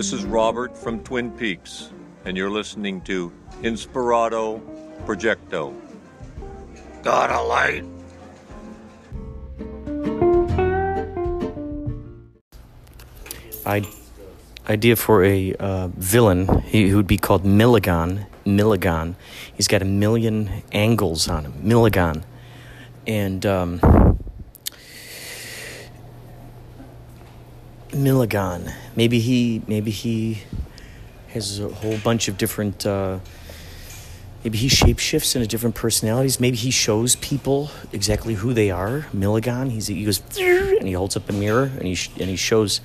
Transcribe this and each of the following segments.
This is Robert from Twin Peaks, and you're listening to Inspirado Projecto. Got a light? I, idea for a uh, villain he, who would be called Milligan. Milligan. He's got a million angles on him. Milligan. And um, Milligan. Maybe he maybe he has a whole bunch of different uh, maybe he shapeshifts into different personalities. Maybe he shows people exactly who they are. Milligan. He's he goes and he holds up a mirror and he sh- and he shows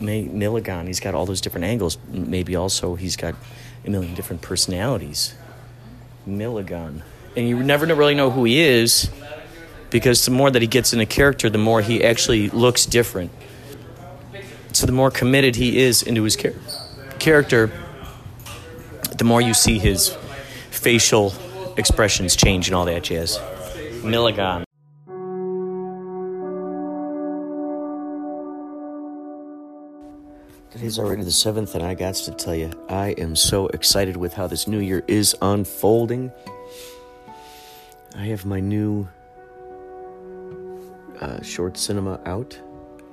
Milligan. He's got all those different angles. Maybe also he's got a million different personalities. Milligan. And you never really know who he is because the more that he gets in a character, the more he actually looks different. So the more committed he is into his char- character, the more you see his facial expressions change and all that jazz. Milligan. Today's already the 7th, and I got to tell you, I am so excited with how this new year is unfolding. I have my new uh, short cinema out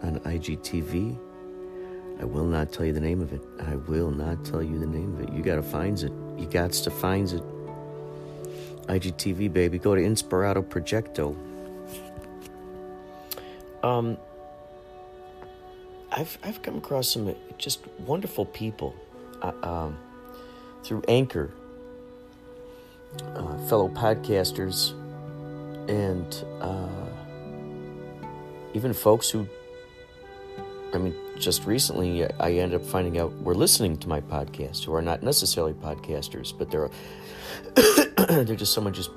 on IGTV. I will not tell you the name of it. I will not tell you the name of it. You gotta finds it. You gots to finds it. IGTV, baby. Go to Inspirato Projecto. Um, I've I've come across some just wonderful people uh, um, through Anchor, uh, fellow podcasters, and uh, even folks who I mean, just recently I ended up finding out we're listening to my podcast who are not necessarily podcasters, but they're they're just someone just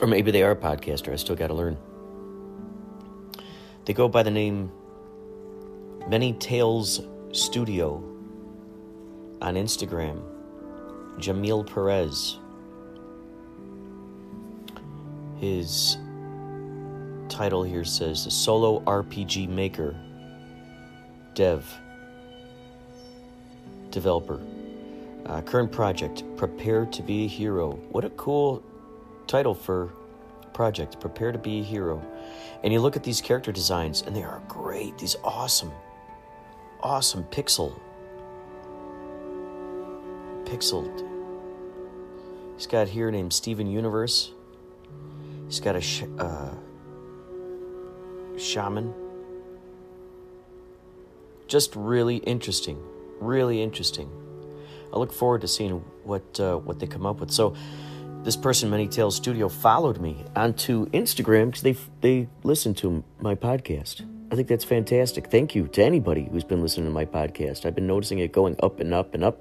or maybe they are a podcaster. I still got to learn. They go by the name Many Tales Studio on Instagram. Jamil Perez. His title here says solo RPG maker, dev, developer. Uh, current project, Prepare to be a Hero. What a cool title for project, Prepare to be a Hero. And you look at these character designs, and they are great. These awesome, awesome pixel. Pixeled. He's got here named Steven Universe. He's got a sh- uh, shaman. Just really interesting, really interesting. I look forward to seeing what uh, what they come up with. So, this person, Many Tales Studio, followed me onto Instagram because they they listened to my podcast. I think that's fantastic. Thank you to anybody who's been listening to my podcast. I've been noticing it going up and up and up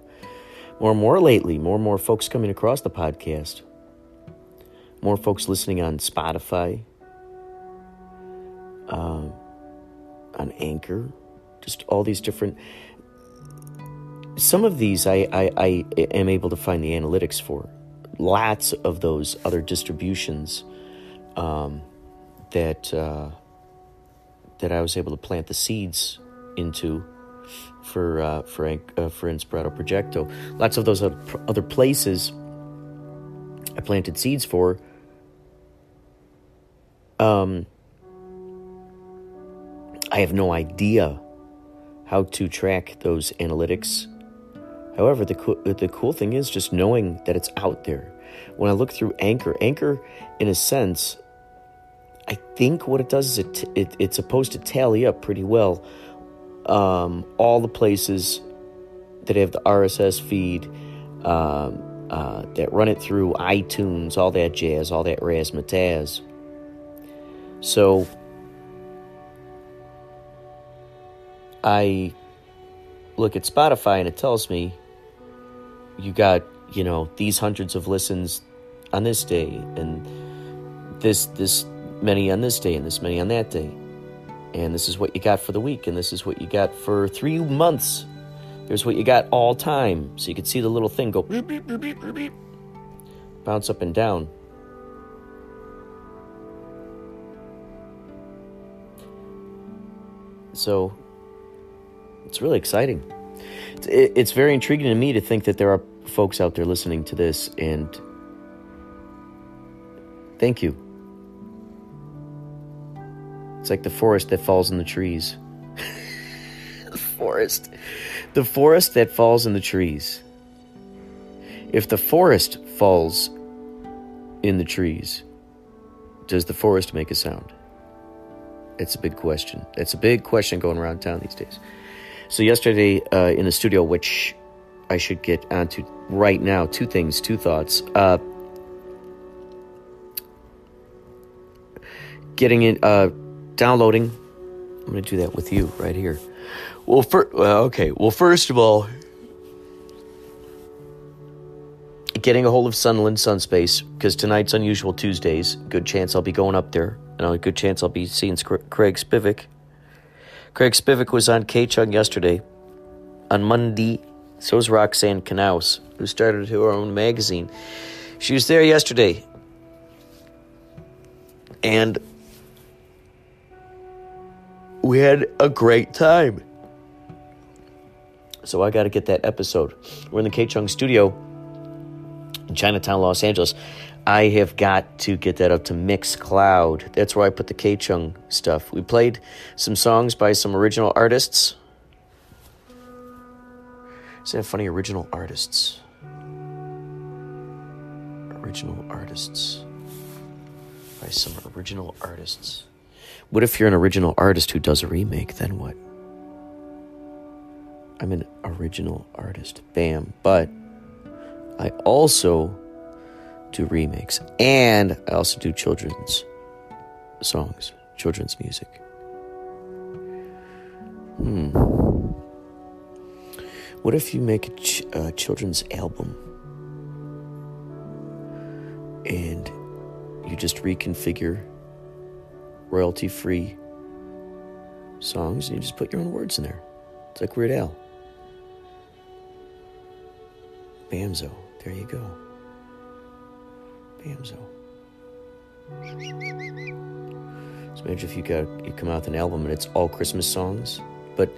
more and more lately. More and more folks coming across the podcast. More folks listening on Spotify, uh, on Anchor, just all these different. Some of these I, I, I am able to find the analytics for. Lots of those other distributions um, that uh, that I was able to plant the seeds into for uh, for uh, for Inspirato Projecto. Lots of those other places I planted seeds for. Um, I have no idea how to track those analytics. However, the co- the cool thing is just knowing that it's out there. When I look through Anchor, Anchor, in a sense, I think what it does is it, it it's supposed to tally up pretty well um, all the places that have the RSS feed um, uh, that run it through iTunes, all that jazz, all that razzmatazz. So I look at Spotify and it tells me you got, you know, these hundreds of listens on this day and this this many on this day and this many on that day. And this is what you got for the week and this is what you got for 3 months. There's what you got all time. So you can see the little thing go bounce up and down. So It's really exciting. It's, it's very intriguing to me to think that there are folks out there listening to this, and thank you. It's like the forest that falls in the trees. the forest. The forest that falls in the trees. If the forest falls in the trees, does the forest make a sound? It's a big question. It's a big question going around town these days. So, yesterday uh, in the studio, which I should get onto right now, two things, two thoughts. Uh, getting it, uh, downloading. I'm going to do that with you right here. Well, for, well, okay. Well, first of all, getting a hold of Sunland Sunspace because tonight's Unusual Tuesdays. Good chance I'll be going up there, and a good chance I'll be seeing Craig Spivak. Craig Spivak was on KCHUNG yesterday. On Monday, so was Roxanne Knaus, who started her own magazine. She was there yesterday. And we had a great time. So I got to get that episode. We're in the KCHUNG studio in Chinatown, Los Angeles. I have got to get that up to Mixcloud. That's where I put the KCHUNG stuff. We played some songs by some original artists. Isn't funny? Original artists. Original artists. By some original artists. What if you're an original artist who does a remake? Then what? I'm an original artist. Bam. But I also do remakes and I also do children's songs, children's music. Hmm. What if you make a ch- uh, children's album and you just reconfigure royalty free songs and you just put your own words in there? It's like Weird Al. Bamzo. There you go. Bamzo. So imagine if you got you come out with an album and it's all Christmas songs, but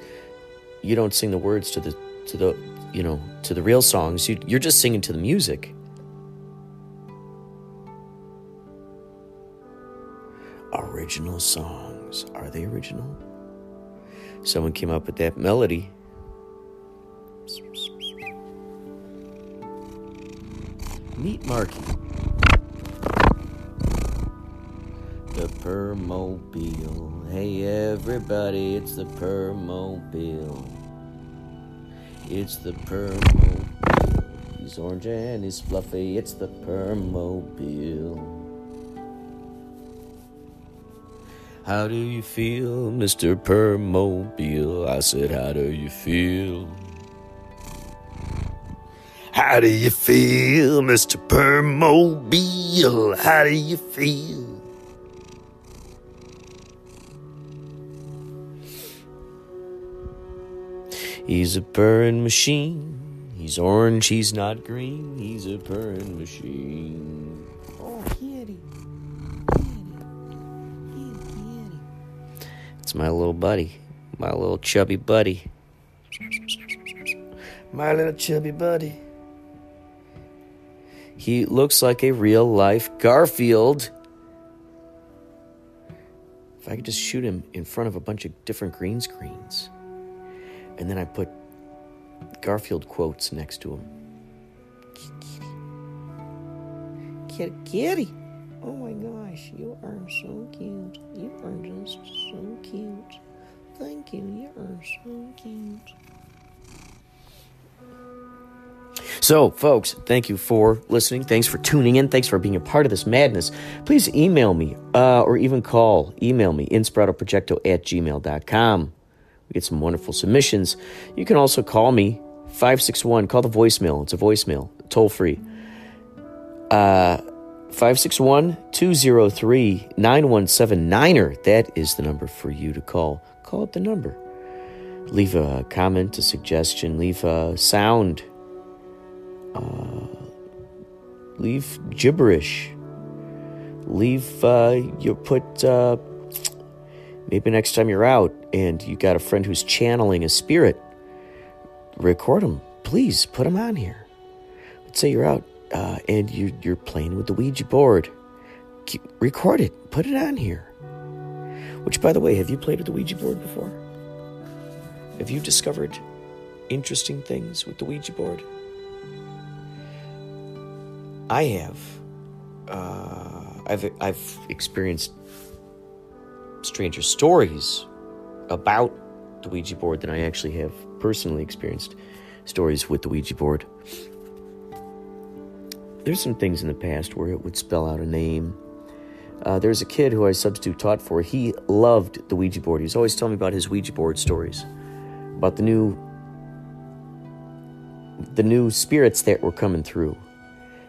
you don't sing the words to the to the you know to the real songs. You, you're just singing to the music. Original songs are they original? Someone came up with that melody. Meet Marky. The Permobile. Hey everybody, it's the Permobile. It's the Permobile. He's orange and he's fluffy. It's the Permobile. How do you feel, Mr. Permobile? I said, How do you feel? How do you feel, Mr. Permobile? How do you feel? He's a purring machine. He's orange, he's not green. He's a purring machine. Oh, kitty. Kitty. Kitty, It's my little buddy. My little chubby buddy. My little chubby buddy. He looks like a real life Garfield. If I could just shoot him in front of a bunch of different green screens. And then I put Garfield quotes next to him. Kitty, kitty. Oh my gosh, you are so cute. You are just so cute. Thank you, you are so cute. So, folks, thank you for listening. Thanks for tuning in. Thanks for being a part of this madness. Please email me uh, or even call. Email me, inspiratoprojecto at gmail.com. We get some wonderful submissions. You can also call me, 561. Call the voicemail. It's a voicemail, toll free. Uh, 561 203 9179er. That is the number for you to call. Call up the number. Leave a comment, a suggestion, leave a sound uh, leave gibberish. Leave, uh, you put, uh, Maybe next time you're out and you got a friend who's channeling a spirit, record them. Please put them on here. Let's say you're out uh, and you're, you're playing with the Ouija board. Record it. Put it on here. Which, by the way, have you played with the Ouija board before? Have you discovered interesting things with the Ouija board? I have. Uh, I've I've experienced stranger stories about the Ouija board than I actually have personally experienced stories with the Ouija board. There's some things in the past where it would spell out a name. Uh, there's a kid who I substitute taught for. He loved the Ouija board. He was always telling me about his Ouija board stories, about the new, the new spirits that were coming through,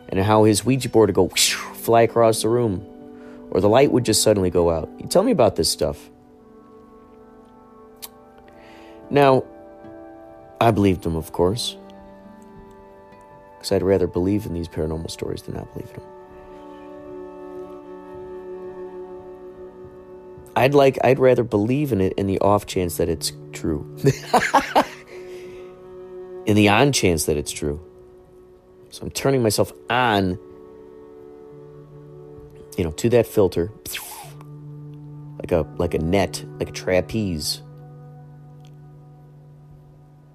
and how his Ouija board would go whoosh, fly across the room, or the light would just suddenly go out. You tell me about this stuff. Now, I believed him, of course, because I'd rather believe in these paranormal stories than not believe in them. I'd like I'd rather believe in it in the off chance that it's true. in the on chance that it's true. So I'm turning myself on you know, to that filter like a like a net, like a trapeze.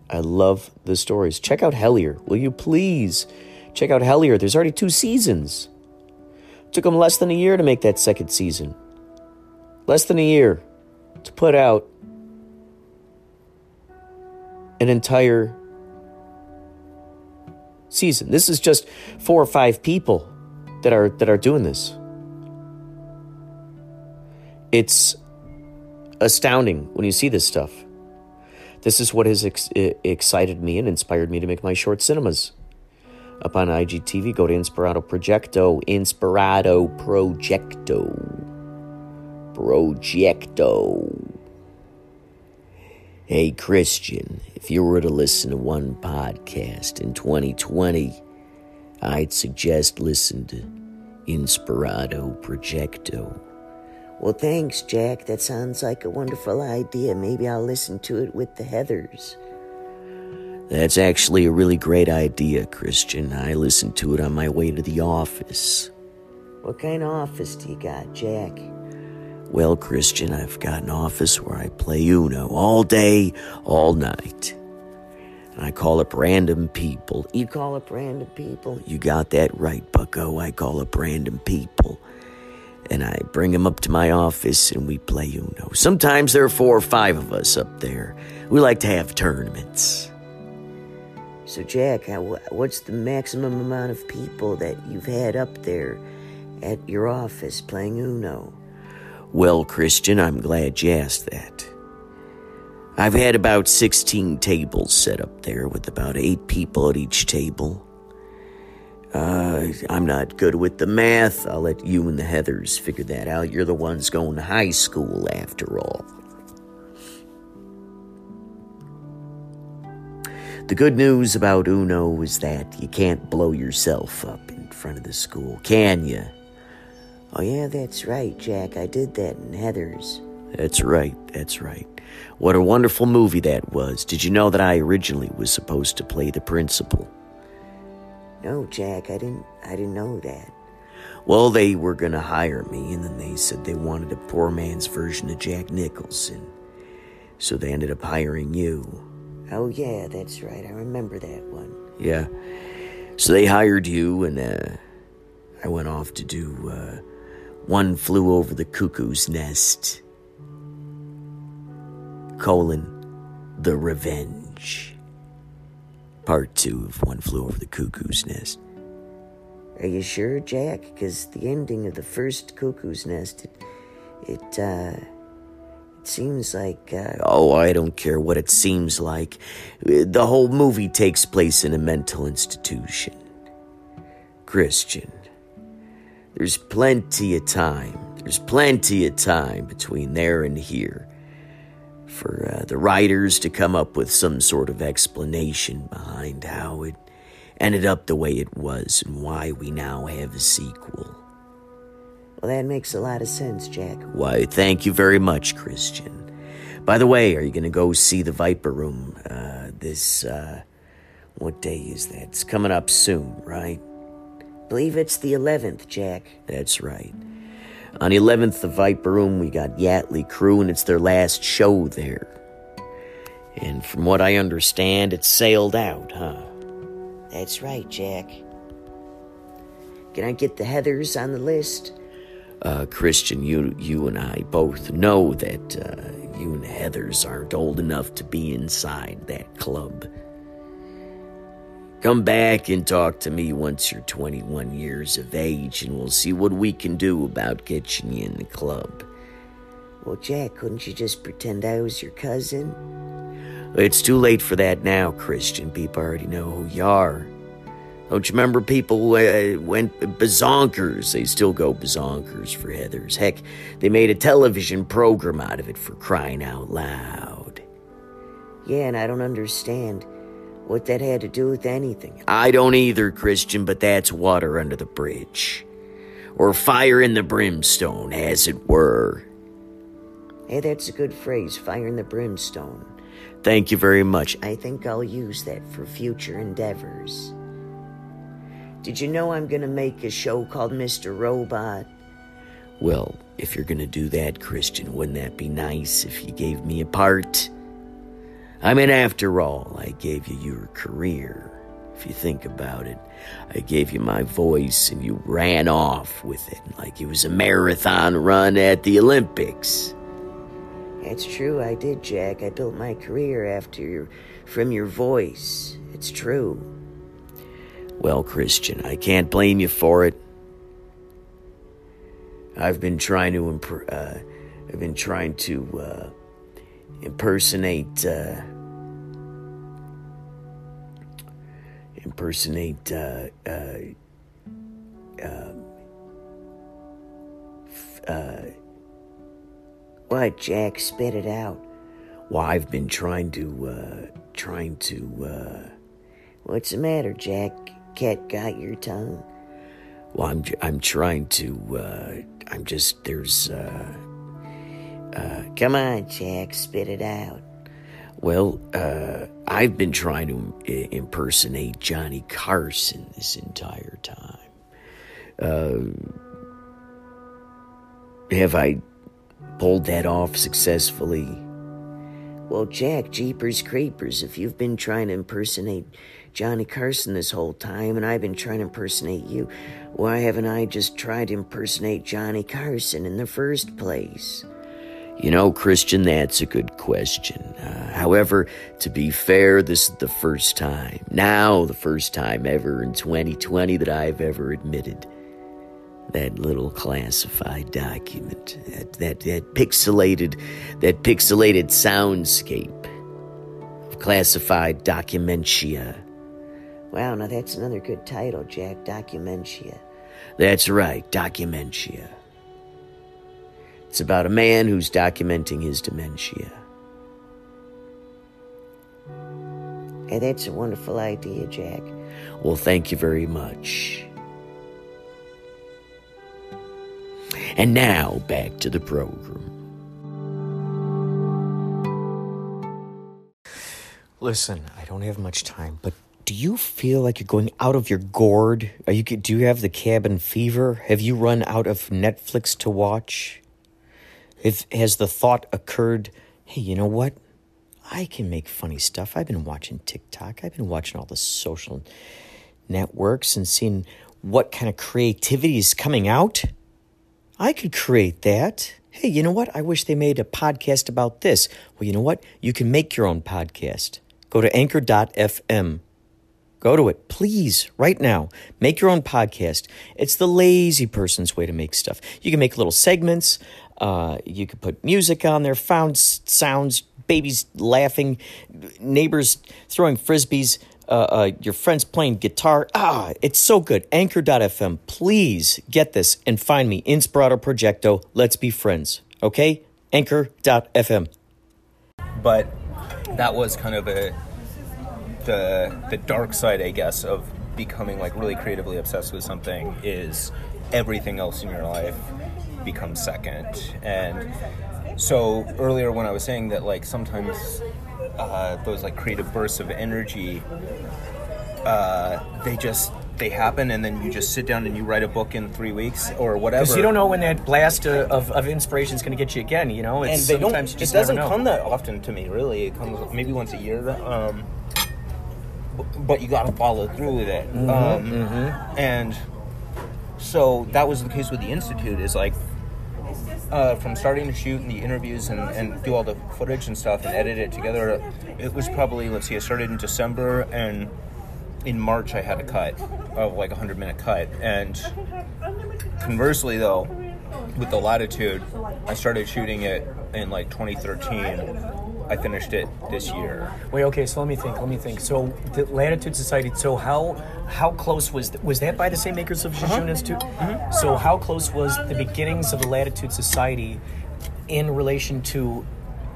I love the stories. Check out Hellier. Will you please check out Hellier? There's already two seasons. Took them less than a year to make that second season. Less than a year to put out an entire season. This is just four or five people that are that are doing this. It's astounding when you see this stuff. This is what has ex- excited me and inspired me to make my short cinemas. Up on IGTV, go to Inspirado Projecto, Inspirado Projecto. Projecto. Hey, Christian, if you were to listen to one podcast in 2020, I'd suggest listen to Inspirado Projecto. Well, thanks, Jack. That sounds like a wonderful idea. Maybe I'll listen to it with the Heathers. That's actually a really great idea, Christian. I listened to it on my way to the office. What kind of office do you got, Jack? Well, Christian, I've got an office where I play Uno all day, all night. And I call up random people. You call up random people? You got that right, Bucko. I call up random people and I bring him up to my office and we play Uno. Sometimes there are four or five of us up there. We like to have tournaments. So, Jack, what's the maximum amount of people that you've had up there at your office playing Uno? Well, Christian, I'm glad you asked that. I've had about 16 tables set up there with about eight people at each table. Uh, I'm not good with the math. I'll let you and the Heathers figure that out. You're the ones going to high school, after all. The good news about Uno is that you can't blow yourself up in front of the school, can you? Oh, yeah, that's right, Jack. I did that in Heathers. That's right, that's right. What a wonderful movie that was. Did you know that I originally was supposed to play the principal? No, Jack, I didn't I didn't know that. Well, they were going to hire me and then they said they wanted a poor man's version of Jack Nicholson. So they ended up hiring you. Oh yeah, that's right. I remember that one. Yeah. So they hired you and uh I went off to do uh One Flew Over the Cuckoo's Nest. Colon The Revenge part two of One Flew Over the Cuckoo's Nest. Are you sure, Jack? Because the ending of the first Cuckoo's Nest, it, it, uh, it seems like. Uh, oh, I don't care what it seems like. The whole movie takes place in a mental institution. Christian. There's plenty of time. There's plenty of time between there and here for uh, the writers to come up with some sort of explanation behind how it ended up the way it was and why we now have a sequel. Well, that makes a lot of sense, Jack. Why, thank you very much, Christian. By the way, are you going to go see the Viper Room uh, this, uh, what day is that? It's coming up soon, right? Believe it's the 11th, Jack. That's right. On the 11th, the Viper Room, we got Yächtley Crëw, and it's their last show there. And from what I understand, it's sailed out, huh? That's right, Jack. Can I get the Heathers on the list? Uh, Christian, you, you and I both know that uh, you and Heathers aren't old enough to be inside that club. Come back and talk to me once you're 21 years of age, and we'll see what we can do about getting you in the club. Well, Jack, couldn't you just pretend I was your cousin? It's too late for that now, Christian. People already know who you are. Don't you remember people uh, went bazonkers? They still go bazonkers for Heathers. Heck, they made a television program out of it for crying out loud. Yeah, and I don't understand what that had to do with anything. I don't either, Christian, but that's water under the bridge. Or fire in the brimstone, as it were. Hey, that's a good phrase, fire in the brimstone. Thank you very much. I think I'll use that for future endeavors. Did you know I'm gonna make a show called Mr. Robot? Well, if you're gonna do that, Christian, wouldn't that be nice if you gave me a part? I mean, after all, I gave you your career. If you think about it, I gave you my voice and you ran off with it like it was a marathon run at the Olympics. That's true, I did, Jack. I built my career after your, from your voice. It's true. Well, Christian, I can't blame you for it. I've been trying to imp- uh, I've been trying to uh, impersonate uh, impersonate uh, uh, um, uh, What, Jack? Spit it out. well, I've been trying to uh, trying to uh, What's the matter, Jack? Cat got your tongue? well, I'm I'm trying to uh, I'm just there's uh, Come on, Jack, spit it out. Well, uh, I've been trying to impersonate Johnny Carson this entire time. Uh, have I pulled that off successfully? Well, Jack, Jeepers Creepers, if you've been trying to impersonate Johnny Carson this whole time and I've been trying to impersonate you, why haven't I just tried to impersonate Johnny Carson in the first place? You know, Christian, that's a good question. Uh, however, to be fair, this is the first time, now the first time ever in 2020 that I've ever admitted that little classified document, that, that, that pixelated, that pixelated soundscape of classified documentia. Wow, now that's another good title, Jack. Documentia. That's right, documentia. It's about a man who's documenting his dementia. Hey, that's a wonderful idea, Jack. Well, thank you very much. And now, back to the program. Listen, I don't have much time, but do you feel like you're going out of your gourd? Are you do you have the cabin fever? Have you run out of Netflix to watch? If has the thought occurred, hey, you know what? I can make funny stuff. I've been watching TikTok. I've been watching all the social networks and seeing what kind of creativity is coming out. I could create that. Hey, you know what? I wish they made a podcast about this. Well, you know what? You can make your own podcast. Go to anchor.fm. Go to it, please, right now. Make your own podcast. It's the lazy person's way to make stuff. You can make little segments. Uh, you could put music on there, found sounds, babies laughing, neighbors throwing frisbees, uh, uh, your friends playing guitar. Ah, it's so good. Anchor.fm. Please get this and find me, Inspirato Projecto. Let's be friends, okay? Anchor.fm. but that was kind of a the the dark side, I guess, of becoming like really creatively obsessed with something is everything else in your life becomes second. And so earlier when I was saying that like sometimes uh, those like creative bursts of energy, uh, they just they happen and then you just sit down and you write a book in three weeks or whatever. Because you don't know when that blast uh, of, of inspiration is going to get you again. You know, and it's they don't. sometimes you It doesn't come that often to me, really. It comes maybe once a year. Um, but you got to follow through with it. Mm-hmm, um, And so that was the case with the institute. Is like uh, from starting to shoot and the interviews and, and do all the footage and stuff and edit it together. It was probably let's see, I started in December and in March I had a cut of like a hundred minute cut and conversely though with the latitude i started shooting it in like 2013 i finished it this year Wait, okay. So let me think. Let me think. So the Latitude Society. So how how close was was that by the same makers of Uh-huh. Institute? Mm-hmm. So how close was the beginnings of the Latitude Society in relation to?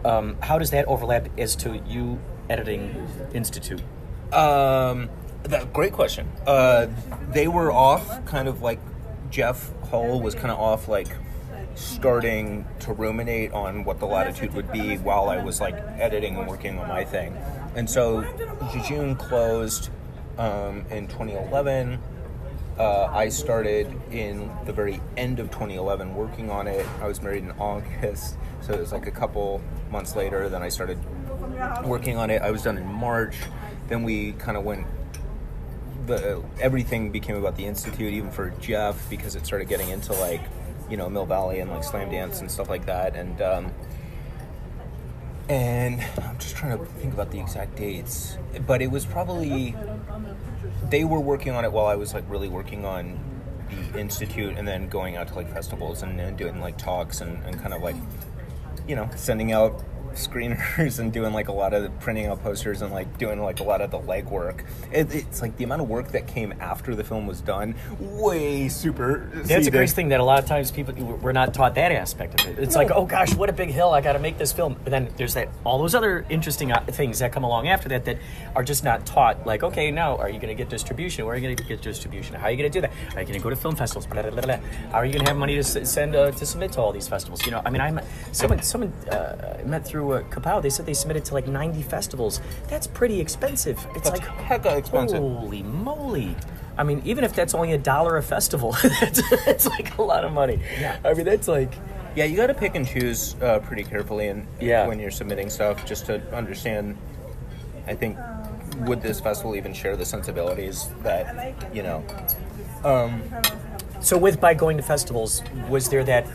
Um, how does that overlap as to you editing Institute? um that great question uh they were off kind of like jeff hull was kind of off like starting to ruminate on what the latitude would be while i was like editing and working on my thing and so Jejune closed um, in 2011 uh, I started in the very end of 2011 working on it. I was married in August, so it was like a couple months later. Then I started working on it. I was done in March. Then we kind of went. The everything became about the institute, even for Jeff, because it started getting into like, you know, Mill Valley and like Slamdance and stuff like that. And um, and I'm just trying to think about the exact dates, but it was probably they were working on it while I was like really working on the institute and then going out to like festivals and, and doing like talks and, and kind of like you know sending out screeners and doing like a lot of printing out posters and like doing like a lot of the legwork. It, it's like the amount of work that came after the film was done, way super. That's a great thing that a lot of times people we're not taught that aspect of it. It's like, oh gosh, what a big hill! I got to make this film. But then there's that all those other interesting uh, things that come along after that that are just not taught. Like, okay, now are you going to get distribution? Where are you going to get distribution? How are you going to do that? Are you going to go to film festivals? Blah, blah, blah. How are you going to have money to send uh, to submit to all these festivals? You know, I mean, I'm someone someone uh, I met through uh, Kapow. They said they submitted to like 90 festivals. That's pretty expensive. It's That's like hecka expensive. Holy moly! I mean, even if that's only a dollar a festival, that's, that's like a lot of money. Yeah. I mean, that's like Yeah, you got to pick and choose uh, pretty carefully, and Yeah. when you're submitting stuff, just to understand. I think would this festival even share the sensibilities that you know? Um, so. With by going to festivals, was there that?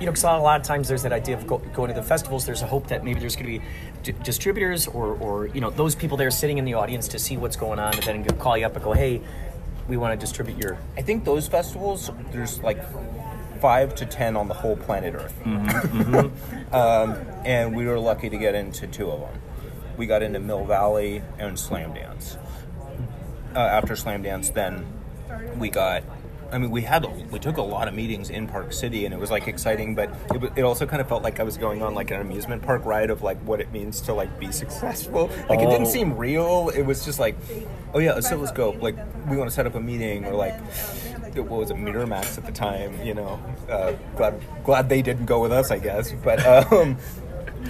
You know, because a lot of times there's that idea of go, going to the festivals. There's a hope that maybe there's going to be d- distributors or, or you know those people there sitting in the audience to see what's going on, and then call you up and go, "Hey, we want to distribute your." I think those festivals, there's like five to ten on the whole planet Earth, um, and we were lucky to get into two of them. We got into Mill Valley and Slamdance. Uh, after Slamdance, then we got. I mean, we had we took a lot of meetings in Park City, and it was like exciting, but it, it also kind of felt like I was going on like an amusement park ride of like what it means to like be successful. Like it Oh. didn't seem real. It was just like, oh yeah, oscilloscope. Like we want to set up a meeting, or like what was it, Miramax at the time? You know, uh, glad glad they didn't go with us, I guess. But um,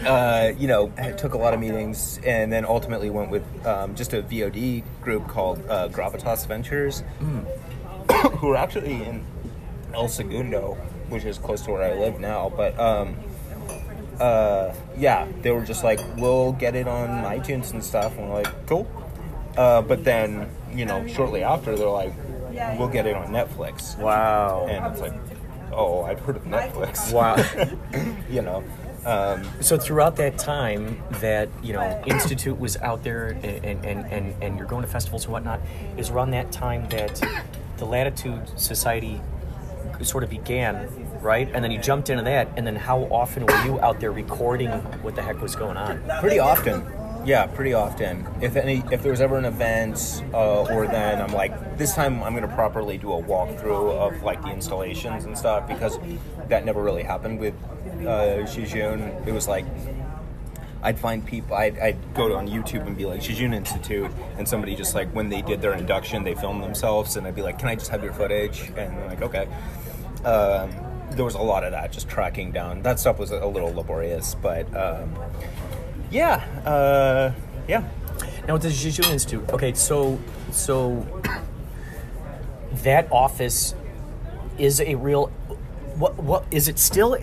uh, you know, I took a lot of meetings, and then ultimately went with um, just a VOD group called uh, Gravitas Ventures, who are actually in El Segundo, which is close to where I live now. But um, uh, yeah, they were just like, "We'll get it on iTunes and stuff," and we're like, "Cool." Uh, but then, you know, shortly after, they're like, "We'll get it on Netflix." Wow. And it's like, "Oh, I've heard of Netflix." Wow. you know. Um, So throughout that time that you know Institute was out there and and, and, and you're going to festivals and whatnot, is around that time that the Latitude Society sort of began, right? And then you jumped into that, and then how often were you out there recording what the heck was going on? pretty often. Yeah, pretty often. If any, if there was ever an event, uh, or then I'm like, this time I'm gonna properly do a walkthrough of like the installations and stuff because that never really happened with uh, Jejune. It was like I'd find people, I'd, I'd go on YouTube and be like, Jejune Institute, and somebody just like, when they did their induction, they filmed themselves, and I'd be like, can I just have your footage? And they're like, okay. Um, there was a lot of that, just tracking down. That stuff was a little laborious, but um, yeah, uh, yeah. Now with the Jejune Institute, okay, so so that office is a real. What what is it still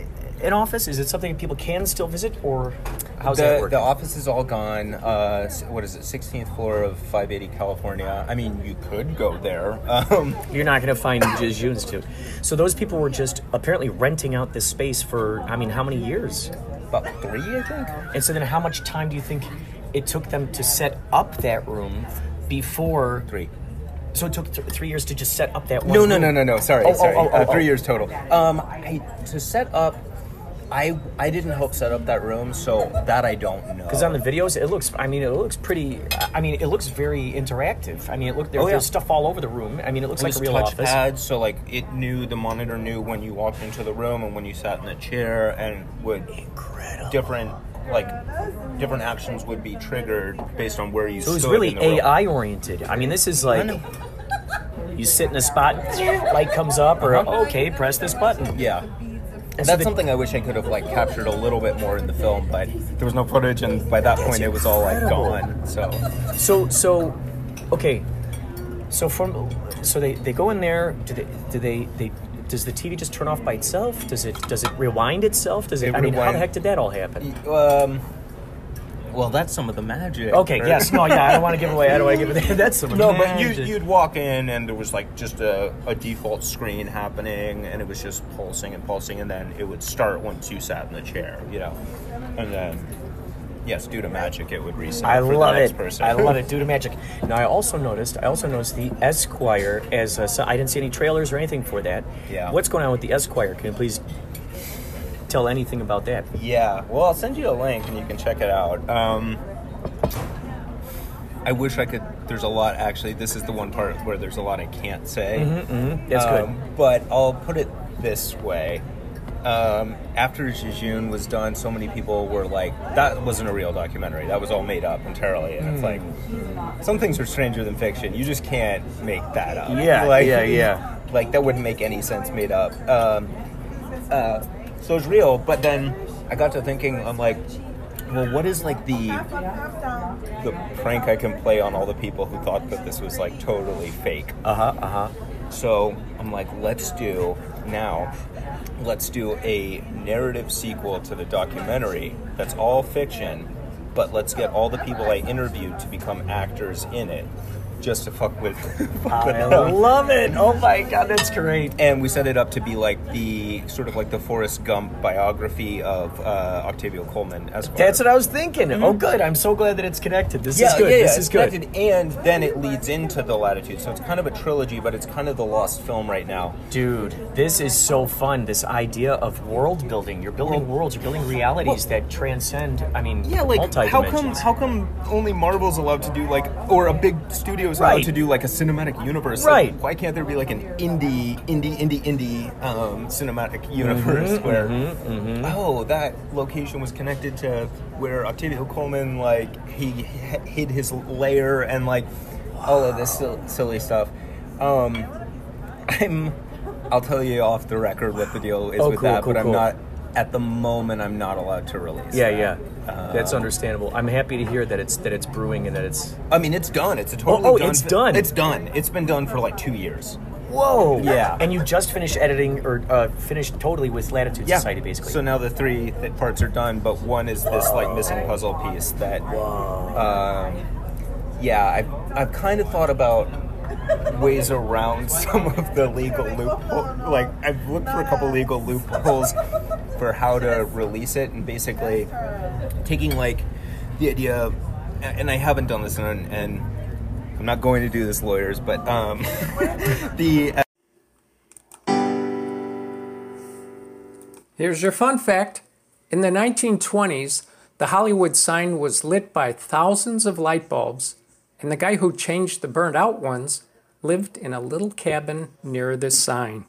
an office? Is it something that people can still visit, or how's that the, work? the office is all gone. Uh, what is it? 16th floor of 580 California. I mean, you could go there. Um, You're not going to find the Jejune Institute. So those people were just apparently renting out this space for I mean how many years? about three, I think. And so then how much time do you think it took them to set up that room before? Three. So it took th- three years to just set up that one. No, no, no, no, no. Sorry, Oh, oh, sorry. oh, oh, uh, three oh. years total. Um, I, to set up, I I didn't help set up that room, so that I don't know. Because on the videos, it looks. I mean, it looks pretty. I mean, it looks very interactive. I mean, it look there, Oh, yeah. there's stuff all over the room. I mean, it looks It like a real touch office. pad, so like it knew the monitor knew when you walked into the room and when you sat in the chair, and would Incredible. different like different actions would be triggered based on where you. So it was really the room. AI oriented. I mean, this is like you sit in a spot, light comes up, or Uh-huh. okay, press this button. Yeah. And That's so the- something I wish I could have like captured a little bit more in the film, but there was no footage, and by that point it was all like gone. So So so, okay. So from so they, they go in there. Do they do they they does the TV just turn off by itself? Does it does it rewind itself? Does it? It I mean, how the heck did that all happen? Um, well, that's some of the magic. Okay, right? yes, no, yeah, I don't want to give away. I don't want to give away. That's some No, but you, magic. you'd walk in and there was like just a, a default screen happening, and it was just pulsing and pulsing, and then it would start once you sat in the chair, you know, and then yes, due to magic, it would reset. I for the love next it. Person. I love it. Due to magic. Now, I also noticed. I also noticed the Esquire as. A, so I didn't see any trailers or anything for that. Yeah. What's going on with the Esquire? Can you please tell anything about that? Yeah, well, I'll send you a link and you can check it out. Um, I wish I could. There's a lot actually. This is the one part where there's a lot I can't say. Mm-hmm, That's Um, But I'll put it this way. Um, after Jejune was done, so many people were like, that wasn't a real documentary. That was all made up entirely. And it's like, some things are stranger than fiction. You just can't make that up. Yeah, like, yeah, yeah. Like, that wouldn't make any sense made up. Um, uh, so it's real, but then I got to thinking, I'm like, well, what is like the the prank I can play on all the people who thought that this was like totally fake? Uh huh. Uh huh. So I'm like, let's do now. Let's do a narrative sequel to the documentary that's all fiction, but let's get all the people I interviewed to become actors in it, just to fuck with. fuck I them. love it. Oh my god, that's great. And we set it up to be like the sort of like the Forrest Gump biography of uh, Octavio Coleman. Esquire. That's what I was thinking. Oh, good. I'm so glad that it's connected. This yeah, is good. Yeah, yeah, this is good. connected, and then it leads into the Latitude. So it's kind of a trilogy, but it's kind of the lost film right now. Dude, this is so fun. This idea of world building. You're building worlds. You're building realities that transcend. I mean, Yeah, like how come how come only Marvel's allowed to do like or a big studio is allowed Right. to do like a cinematic universe? Like, Right. why can't there be like an indie indie indie indie um, cinematic universe Mm-hmm, where oh that location was connected to where Octavio Coleman like he hid his lair and like all of this silly stuff. Um, I'm I'll tell you off the record what the deal is Oh, with cool, that, cool, but I'm not at the moment. I'm not allowed to release. Yeah, that. yeah. That's Uh, understandable. I'm happy to hear that it's that it's brewing and that it's. I mean, it's done. It's a totally oh, done. it's done. It's done. It's been done for like two years. Whoa! Yeah. And you just finished editing or uh, finished totally with Latitude Society, basically. So now the three th- parts are done, but one is this like missing puzzle piece that. Um, yeah, I've I've kind of thought about ways around some of the legal loopholes. Like I've looked for a couple legal loopholes for how to release it, and basically taking like the idea, and I haven't done this, and, and I'm not going to do this, lawyers, but um, the Here's your fun fact. In the 1920s, the Hollywood sign was lit by thousands of light bulbs, and the guy who changed the burned out ones lived in a little cabin near this sign.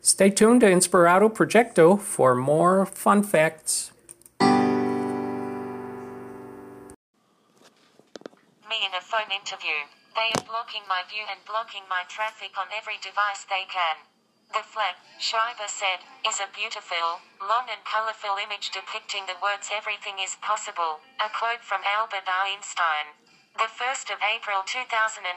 Stay tuned to Inspirato Projecto for more fun facts. Me in a phone interview. They are blocking my view and blocking my traffic on every device they can. The flag, Schreiber said, is a beautiful, long and colorful image depicting the words everything is possible, a quote from Albert Einstein. The 1st of April 2020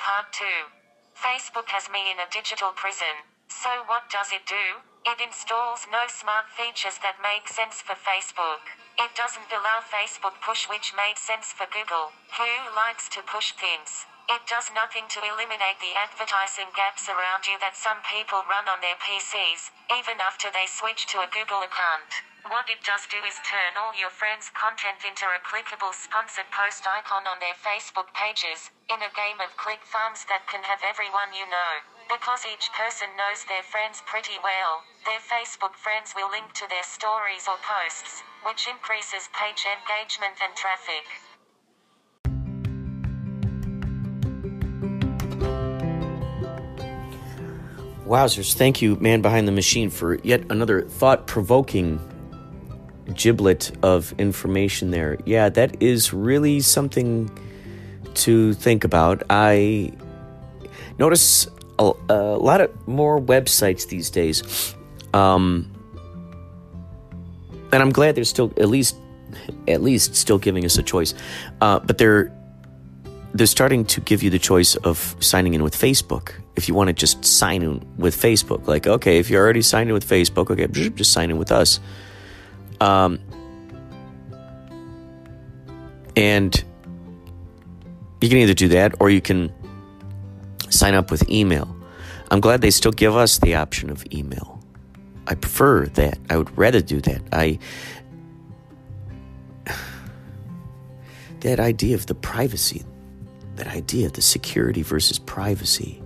Part 2. Facebook has me in a digital prison. So what does it do? It installs no smart features that make sense for Facebook. It doesn't allow Facebook push which made sense for Google, who likes to push things. It does nothing to eliminate the advertising gaps around you that some people run on their PCs, even after they switch to a Google account. What it does do is turn all your friends' content into a clickable sponsored post icon on their Facebook pages, in a game of click farms that can have everyone you know. Because each person knows their friends pretty well, their Facebook friends will link to their stories or posts, which increases page engagement and traffic. Wowzers. Thank you, man behind the machine, for yet another thought provoking giblet of information there. Yeah, that is really something to think about. I notice a, a lot of more websites these days. Um, and I'm glad they're still at least at least still giving us a choice. Uh, but they're they're starting to give you the choice of signing in with Facebook. If you want to just sign in with Facebook, like okay, if you're already signed in with Facebook, okay, just sign in with us. Um, and you can either do that or you can sign up with email. I'm glad they still give us the option of email. I prefer that. I would rather do that. I that idea of the privacy, that idea of the security versus privacy.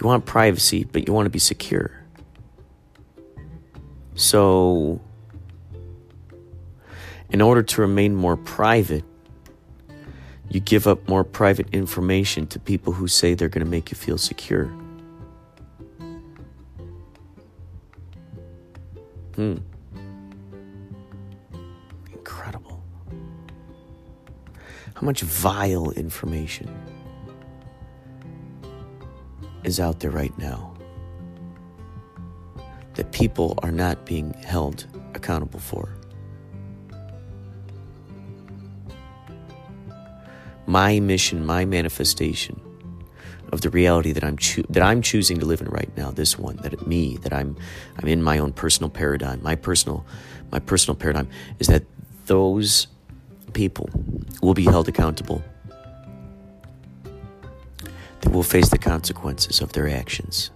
You want privacy, but you want to be secure. So, in order to remain more private, you give up more private information to people who say they're going to make you feel secure. Hmm. Incredible. How much vile information is out there right now that people are not being held accountable for? My mission, my manifestation of the reality that I'm cho- that I'm choosing to live in right now. This one, that me, that I'm I'm in my own personal paradigm. My personal my personal paradigm is that those people will be held accountable. They will face the consequences of their actions.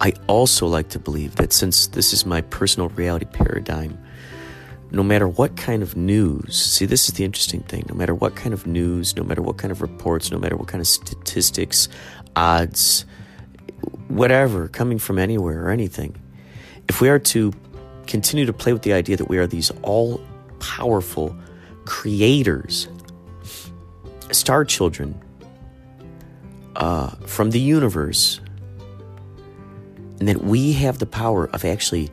I also like to believe that since this is my personal reality paradigm, no matter what kind of news, see, this is the interesting thing. No matter what kind of news, no matter what kind of reports, no matter what kind of statistics, odds, whatever, coming from anywhere or anything, if we are to continue to play with the idea that we are these all powerful creators, star children uh, from the universe, and that we have the power of actually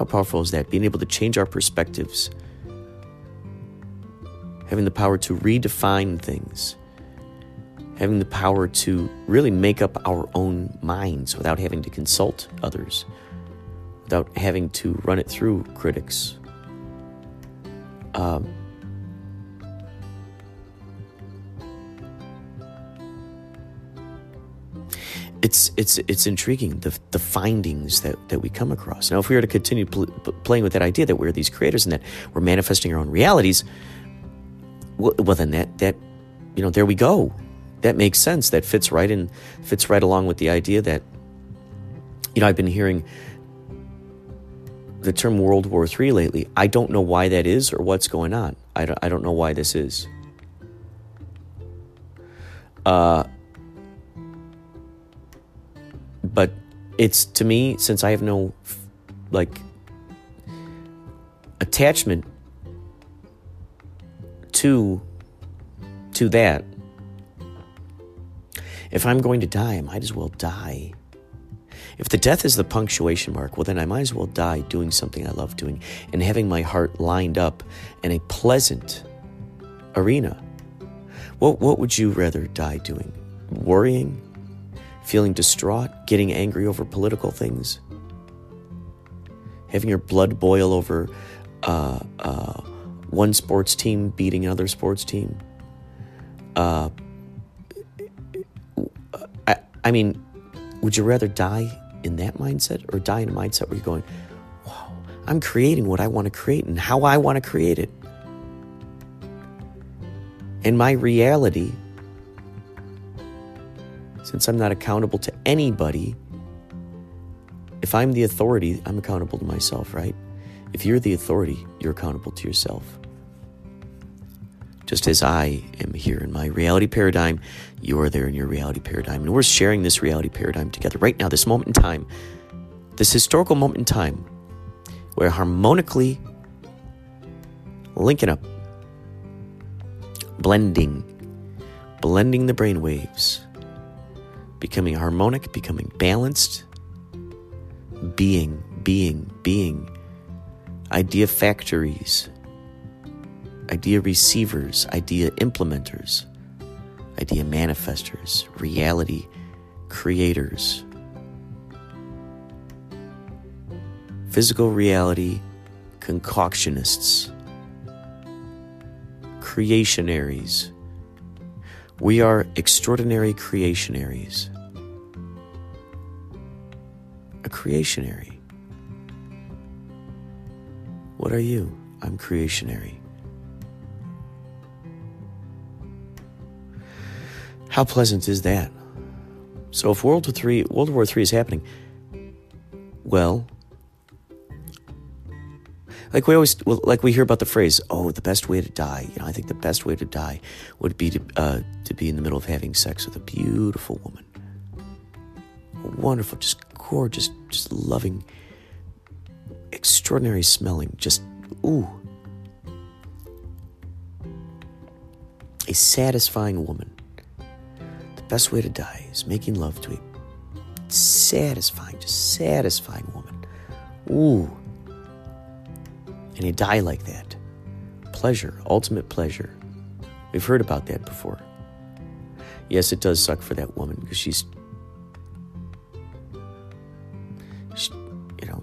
how powerful is that? Being able to change our perspectives, having the power to redefine things, having the power to really make up our own minds without having to consult others, without having to run it through critics. Um, it's it's it's intriguing the the findings that that we come across. Now, if we were to continue pl- playing with that idea that we're these creators and that we're manifesting our own realities, well, well, then that that you know there we go. That makes sense. That fits right in fits right along with the idea that you know I've been hearing the term World War III lately. I don't know why that is or what's going on. I don't I don't know why this is. Uh but it's to me since I have no like attachment to to that if I'm going to die, I might as well die. If the death is the punctuation mark, well, then I might as well die doing something I love doing and having my heart lined up in a pleasant arena. What, what would you rather die doing? Worrying? Feeling distraught? Getting angry over political things? Having your blood boil over uh, uh, one sports team beating another sports team? Uh, I, I mean, would you rather die in that mindset or die in a mindset where you're going, wow, I'm creating what I want to create and how I want to create it? And my reality, since I'm not accountable to anybody, if I'm the authority, I'm accountable to myself, right? If you're the authority, you're accountable to yourself. Just as I am here in my reality paradigm, you are there in your reality paradigm. And we're sharing this reality paradigm together right now, this moment in time, this historical moment in time, where harmonically linking up blending, blending the brain waves, becoming harmonic, becoming balanced, being, being, being, idea factories, idea receivers, idea implementers, idea manifestors, reality creators, physical reality concoctionists. Creationaries. We are extraordinary creationaries. Creationary. What are you? I'm creationary. How pleasant is that? So if World War III, World War III is happening, well, like we always like we hear about the phrase oh the best way to die you know i think the best way to die would be to, uh, to be in the middle of having sex with a beautiful woman a wonderful just gorgeous just loving extraordinary smelling just ooh a satisfying woman the best way to die is making love to a satisfying just satisfying woman ooh and you die like that. Pleasure, ultimate pleasure. We've heard about that before. Yes, it does suck for that woman because she's,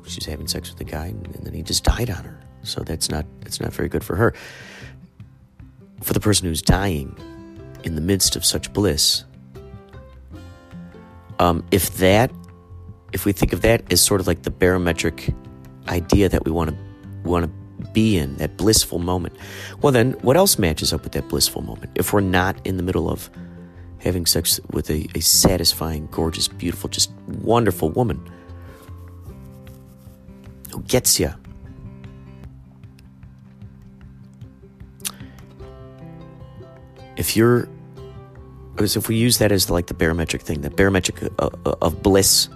she's having sex with a guy and, and then he just died on her. So that's not that's not very good for her. For the person who's dying in the midst of such bliss, um, if that, if we think of that as sort of like the barometric idea that we want to want to be in, that blissful moment. Well, then, what else matches up with that blissful moment? If we're not in the middle of having sex with a, a satisfying, gorgeous, beautiful, just wonderful woman who gets you. If you're, because if we use that as like the barometric thing, the barometric of, uh, uh, of bliss,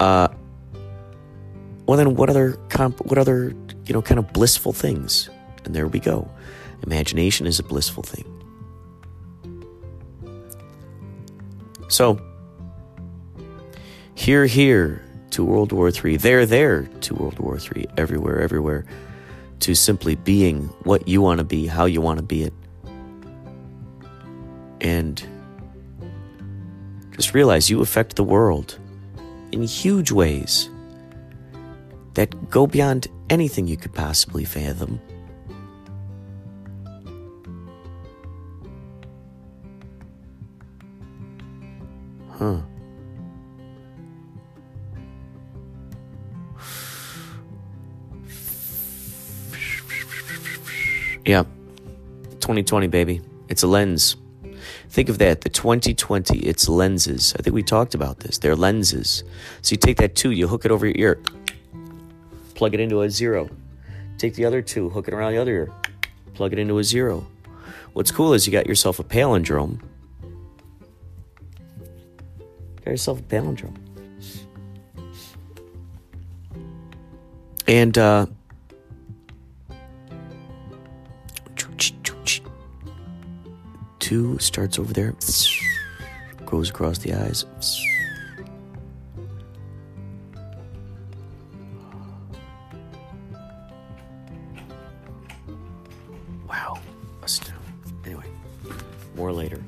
uh, well then what other comp, what other you know kind of blissful things? And there we go. Imagination is a blissful thing. So here here to world war iii there there to world war iii everywhere everywhere to simply being what you want to be how you want to be it and just realize you affect the world in huge ways that go beyond anything you could possibly fathom. Huh. Yeah. 2020, baby. It's a lens. Think of that, the 2020, it's lenses. I think we talked about this. They're lenses. So you take that two, you hook it over your ear plug it into a zero. Take the other two, hook it around the other ear, plug it into a zero. What's cool is you got yourself a palindrome. Got yourself a palindrome. And uh, two starts over there, goes across the eyes. Wow. Do. Anyway. More later.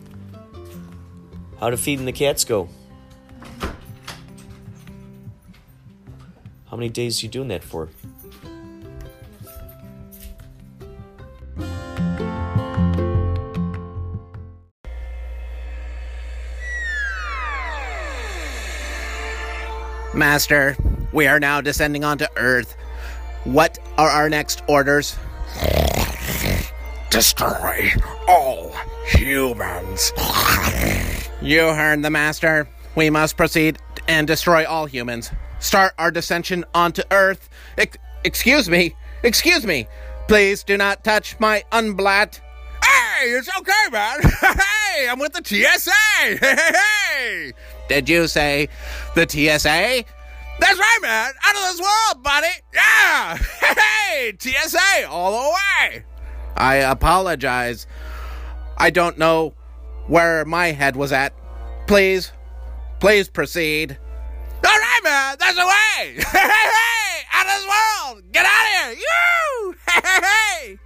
How do feeding the cats go? How many days you doing that for? Master, we are now descending onto Earth. What are our next orders? Destroy all humans. You heard the Master. We must proceed and destroy all humans. Start our descension onto Earth. Ex- excuse me. Excuse me. Please do not touch my unblat. Hey, it's okay, man. hey, I'm with the TSA. Hey, hey, hey. Did you say the TSA? That's right, man. Out of this world, buddy. Yeah. Hey, TSA all the way. I apologize. I don't know where my head was at. Please, please proceed. All right, man. That's the way. Hey, hey, hey. Out of this world. Get out of here. You. Hey, hey, hey.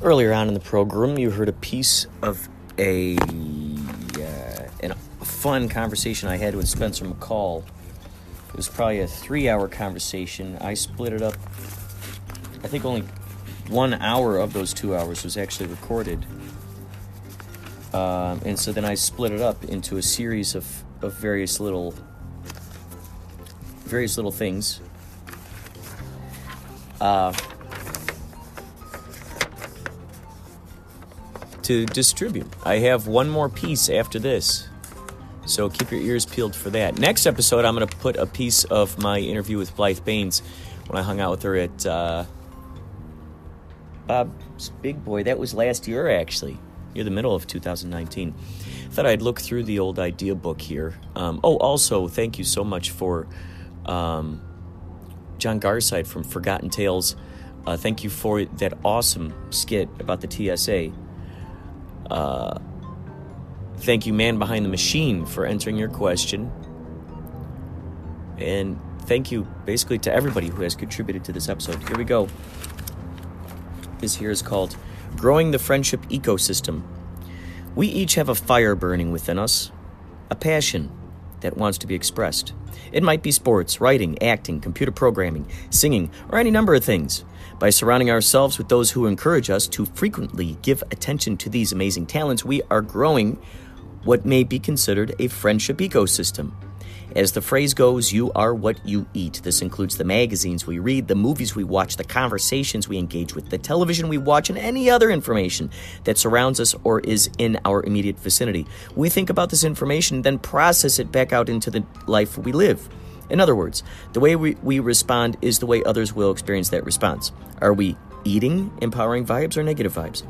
Earlier on in the program, you heard a piece of a, uh, a fun conversation I had with Spencer McCall. It was probably a three hour conversation. I split it up. I think only one hour of those two hours was actually recorded. Um, and so then I split it up into a series of, of various little various little things. Uh, to distribute. I have one more piece after this. So keep your ears peeled for that. Next episode, I'm going to put a piece of my interview with Blythe Baines when I hung out with her at uh, Bob's Big Boy. That was last year, actually, near the middle of 2019. Thought I'd look through the old idea book here. Um, oh, also, thank you so much for um, John Garside from Forgotten Tales. Uh, thank you for that awesome skit about the TSA. Uh, thank you, man behind the machine, for answering your question. And thank you, basically, to everybody who has contributed to this episode. Here we go. This here is called Growing the Friendship Ecosystem. We each have a fire burning within us, a passion that wants to be expressed. It might be sports, writing, acting, computer programming, singing, or any number of things. By surrounding ourselves with those who encourage us to frequently give attention to these amazing talents, we are growing what may be considered a friendship ecosystem. As the phrase goes, you are what you eat. This includes the magazines we read, the movies we watch, the conversations we engage with, the television we watch, and any other information that surrounds us or is in our immediate vicinity. We think about this information, then process it back out into the life we live. In other words, the way we, we respond is the way others will experience that response. Are we eating empowering vibes or negative vibes?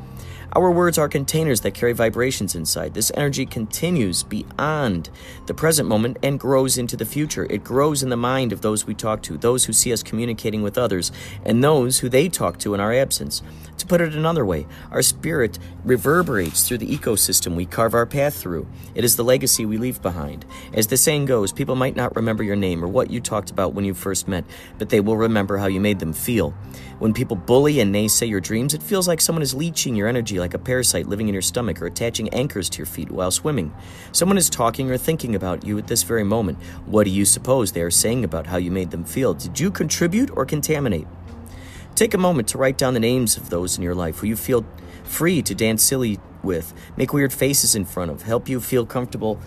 Our words are containers that carry vibrations inside. This energy continues beyond the present moment and grows into the future. It grows in the mind of those we talk to, those who see us communicating with others, and those who they talk to in our absence. To put it another way, our spirit reverberates through the ecosystem we carve our path through. It is the legacy we leave behind. As the saying goes, people might not remember your name or what you talked about when you first met, but they will remember how you made them feel. When people bully and naysay your dreams, it feels like someone is leeching your energy like a parasite living in your stomach or attaching anchors to your feet while swimming. Someone is talking or thinking about you at this very moment. What do you suppose they are saying about how you made them feel? Did you contribute or contaminate? Take a moment to write down the names of those in your life who you feel free to dance silly with, make weird faces in front of, help you feel comfortable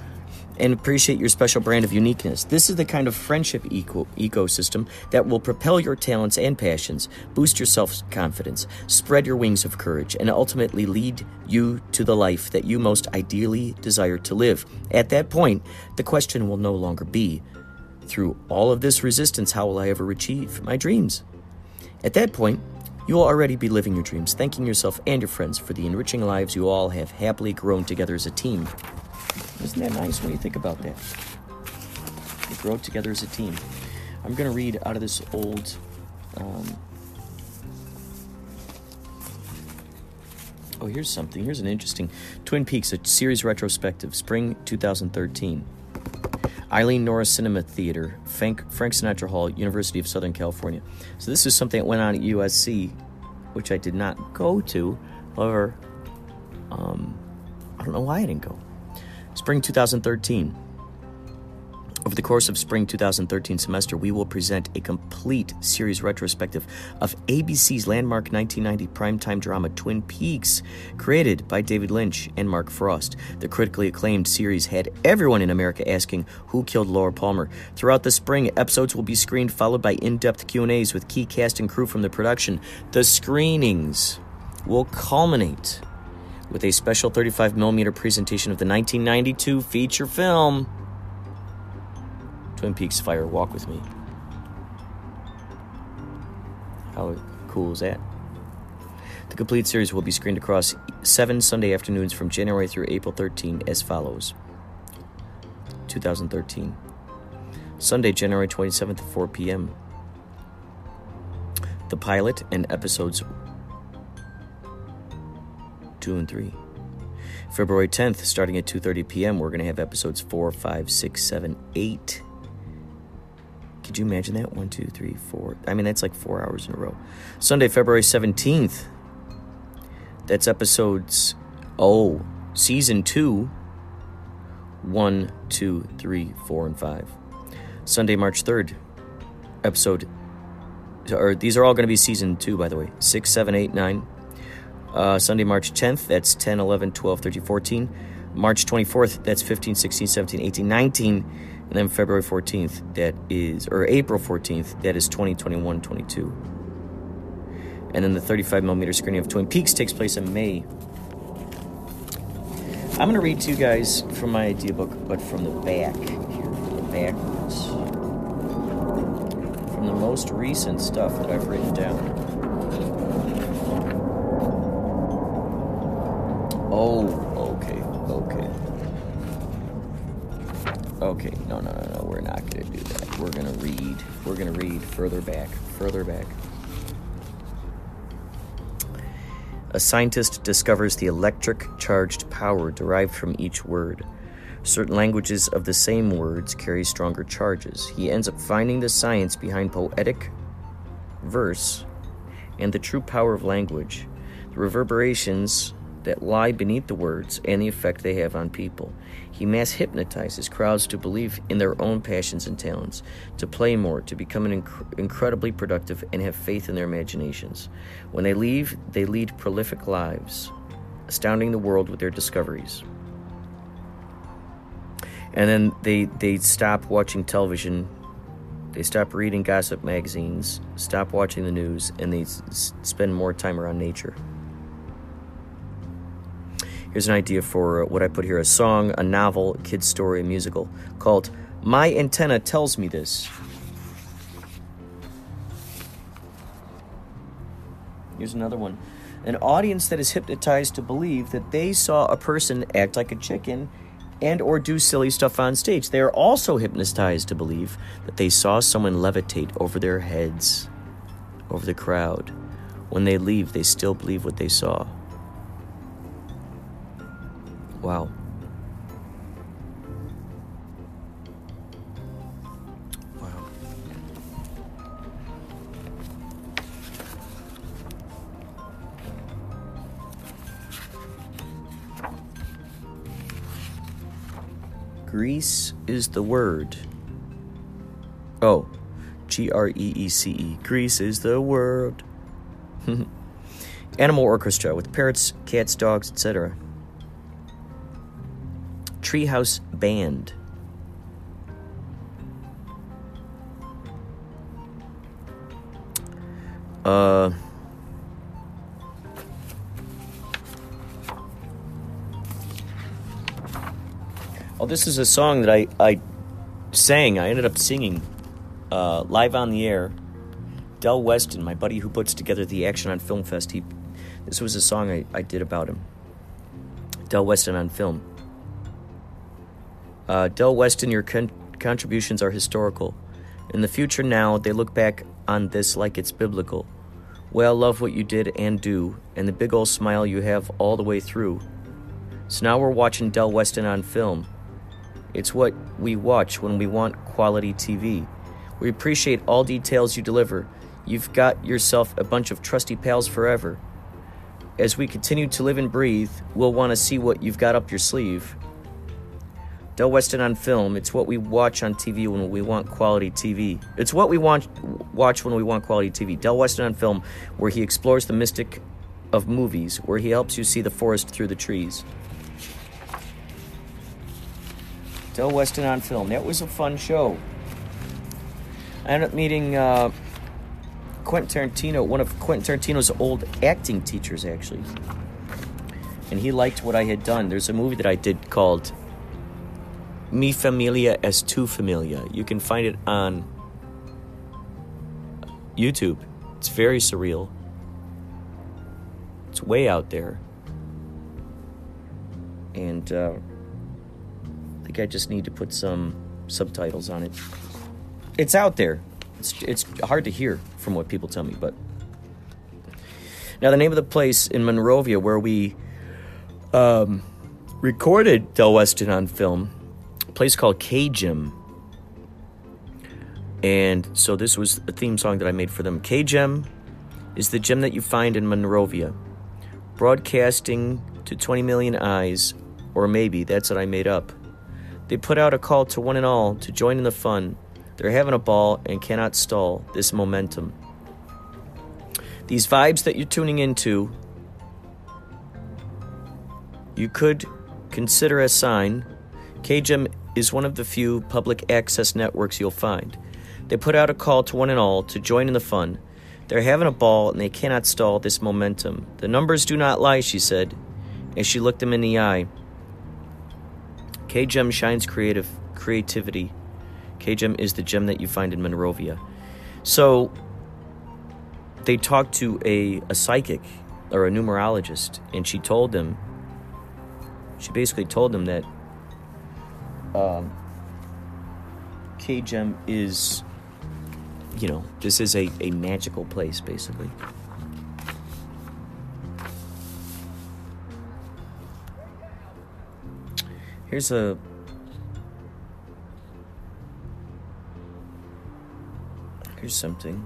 and appreciate your special brand of uniqueness. This is the kind of friendship eco- ecosystem that will propel your talents and passions, boost your self confidence, spread your wings of courage, and ultimately lead you to the life that you most ideally desire to live. At that point, the question will no longer be through all of this resistance, how will I ever achieve my dreams? At that point, you will already be living your dreams, thanking yourself and your friends for the enriching lives you all have happily grown together as a team. Isn't that nice when you think about that? We grow together as a team. I'm going to read out of this old. Um, oh, here's something. Here's an interesting Twin Peaks, a series retrospective, spring 2013. Eileen Norris Cinema Theater, Frank, Frank Sinatra Hall, University of Southern California. So this is something that went on at USC, which I did not go to. However, um, I don't know why I didn't go. Spring 2013. Over the course of spring 2013 semester, we will present a complete series retrospective of ABC's landmark 1990 primetime drama Twin Peaks, created by David Lynch and Mark Frost. The critically acclaimed series had everyone in America asking who killed Laura Palmer. Throughout the spring, episodes will be screened followed by in-depth Q&As with key cast and crew from the production. The screenings will culminate with a special 35mm presentation of the 1992 feature film Twin Peaks Fire Walk with Me. How cool is that? The complete series will be screened across seven Sunday afternoons from January through April 13 as follows 2013. Sunday, January 27th at 4 p.m. The pilot and episodes 2 and 3. February 10th, starting at 2:30 p.m., we're going to have episodes 4, 5, 6, 7, 8. Could you imagine that? One, two, three, four. I mean, that's like four hours in a row. Sunday, February 17th. That's episodes, oh, season two. One, two, three, four, and five. Sunday, March 3rd. Episode, or these are all going to be season two, by the way. Six, seven, eight, nine. Uh, Sunday, March 10th. That's 10, 11, 12, 13, 14. March 24th. That's 15, 16, 17, 18, 19 and then February 14th, that is, or April 14th, that is 2021 22. And then the 35 millimeter screening of Twin Peaks takes place in May. I'm going to read to you guys from my idea book, but from the back here, the backwards. From the most recent stuff that I've written down. Oh, Okay, no, no, no, no, we're not going to do that. We're going to read. We're going to read further back, further back. A scientist discovers the electric charged power derived from each word. Certain languages of the same words carry stronger charges. He ends up finding the science behind poetic verse and the true power of language, the reverberations that lie beneath the words and the effect they have on people. He mass hypnotizes crowds to believe in their own passions and talents, to play more, to become inc- incredibly productive, and have faith in their imaginations. When they leave, they lead prolific lives, astounding the world with their discoveries. And then they, they stop watching television, they stop reading gossip magazines, stop watching the news, and they s- spend more time around nature. Here's an idea for what I put here a song, a novel, a kid's story, a musical called My Antenna Tells Me This. Here's another one. An audience that is hypnotized to believe that they saw a person act like a chicken and or do silly stuff on stage. They are also hypnotized to believe that they saw someone levitate over their heads, over the crowd. When they leave, they still believe what they saw. Wow. Wow. Greece is the word. Oh, G R E E C E. Greece is the word. Animal orchestra with parrots, cats, dogs, etc. Treehouse Band. Uh. Oh, this is a song that I, I sang. I ended up singing uh, live on the air. Del Weston, my buddy who puts together the Action on Film Fest, he, this was a song I, I did about him. Del Weston on film. Uh, Del Weston, your con- contributions are historical. In the future now, they look back on this like it's biblical. Well, love what you did and do, and the big old smile you have all the way through. So now we're watching Del Weston on film. It's what we watch when we want quality TV. We appreciate all details you deliver. You've got yourself a bunch of trusty pals forever. As we continue to live and breathe, we'll want to see what you've got up your sleeve. Del Weston on film. It's what we watch on TV when we want quality TV. It's what we want watch when we want quality TV. Del Weston on film, where he explores the mystic of movies, where he helps you see the forest through the trees. Del Weston on film. That was a fun show. I ended up meeting uh, Quentin Tarantino, one of Quentin Tarantino's old acting teachers, actually. And he liked what I had done. There's a movie that I did called Mi Familia es Tu Familia. You can find it on YouTube. It's very surreal. It's way out there. And uh, I think I just need to put some subtitles on it. It's out there. It's, it's hard to hear from what people tell me, but. Now, the name of the place in Monrovia where we um, recorded Del Weston on film a place called KGEM. And so this was a theme song that I made for them. KGEM is the gym that you find in Monrovia, broadcasting to 20 million eyes, or maybe that's what I made up. They put out a call to one and all to join in the fun. They're having a ball and cannot stall this momentum. These vibes that you're tuning into, you could consider a sign. KGEM is one of the few public access networks you'll find. They put out a call to one and all to join in the fun. They're having a ball and they cannot stall this momentum. The numbers do not lie, she said, as she looked him in the eye. KGEM shines creative creativity. KGEM is the gem that you find in Monrovia. So they talked to a, a psychic or a numerologist, and she told them, she basically told them that um, KGEM is, you know, this is a, a magical place, basically. Here's a. Here's something.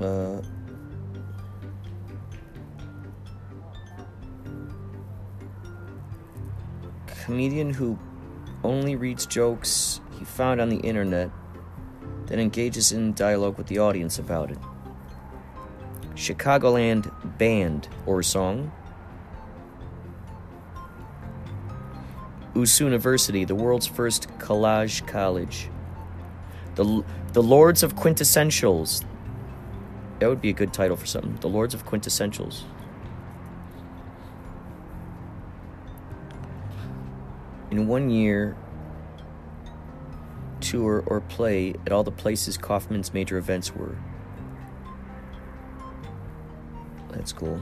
Uh, comedian who only reads jokes he found on the internet, then engages in dialogue with the audience about it. Chicagoland Band or Song. USU University, the world's first collage college. The, the Lords of Quintessentials. That would be a good title for something. The Lords of Quintessentials. In one year, tour or play at all the places Kaufman's major events were. That's cool.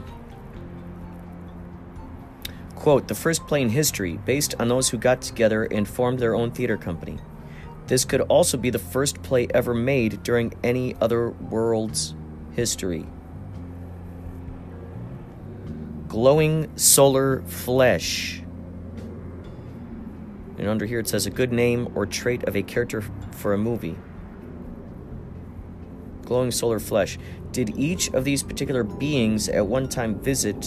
Quote, the first play in history, based on those who got together and formed their own theater company. This could also be the first play ever made during any other world's history. Glowing solar flesh. And under here it says a good name or trait of a character for a movie. Glowing solar flesh. Did each of these particular beings at one time visit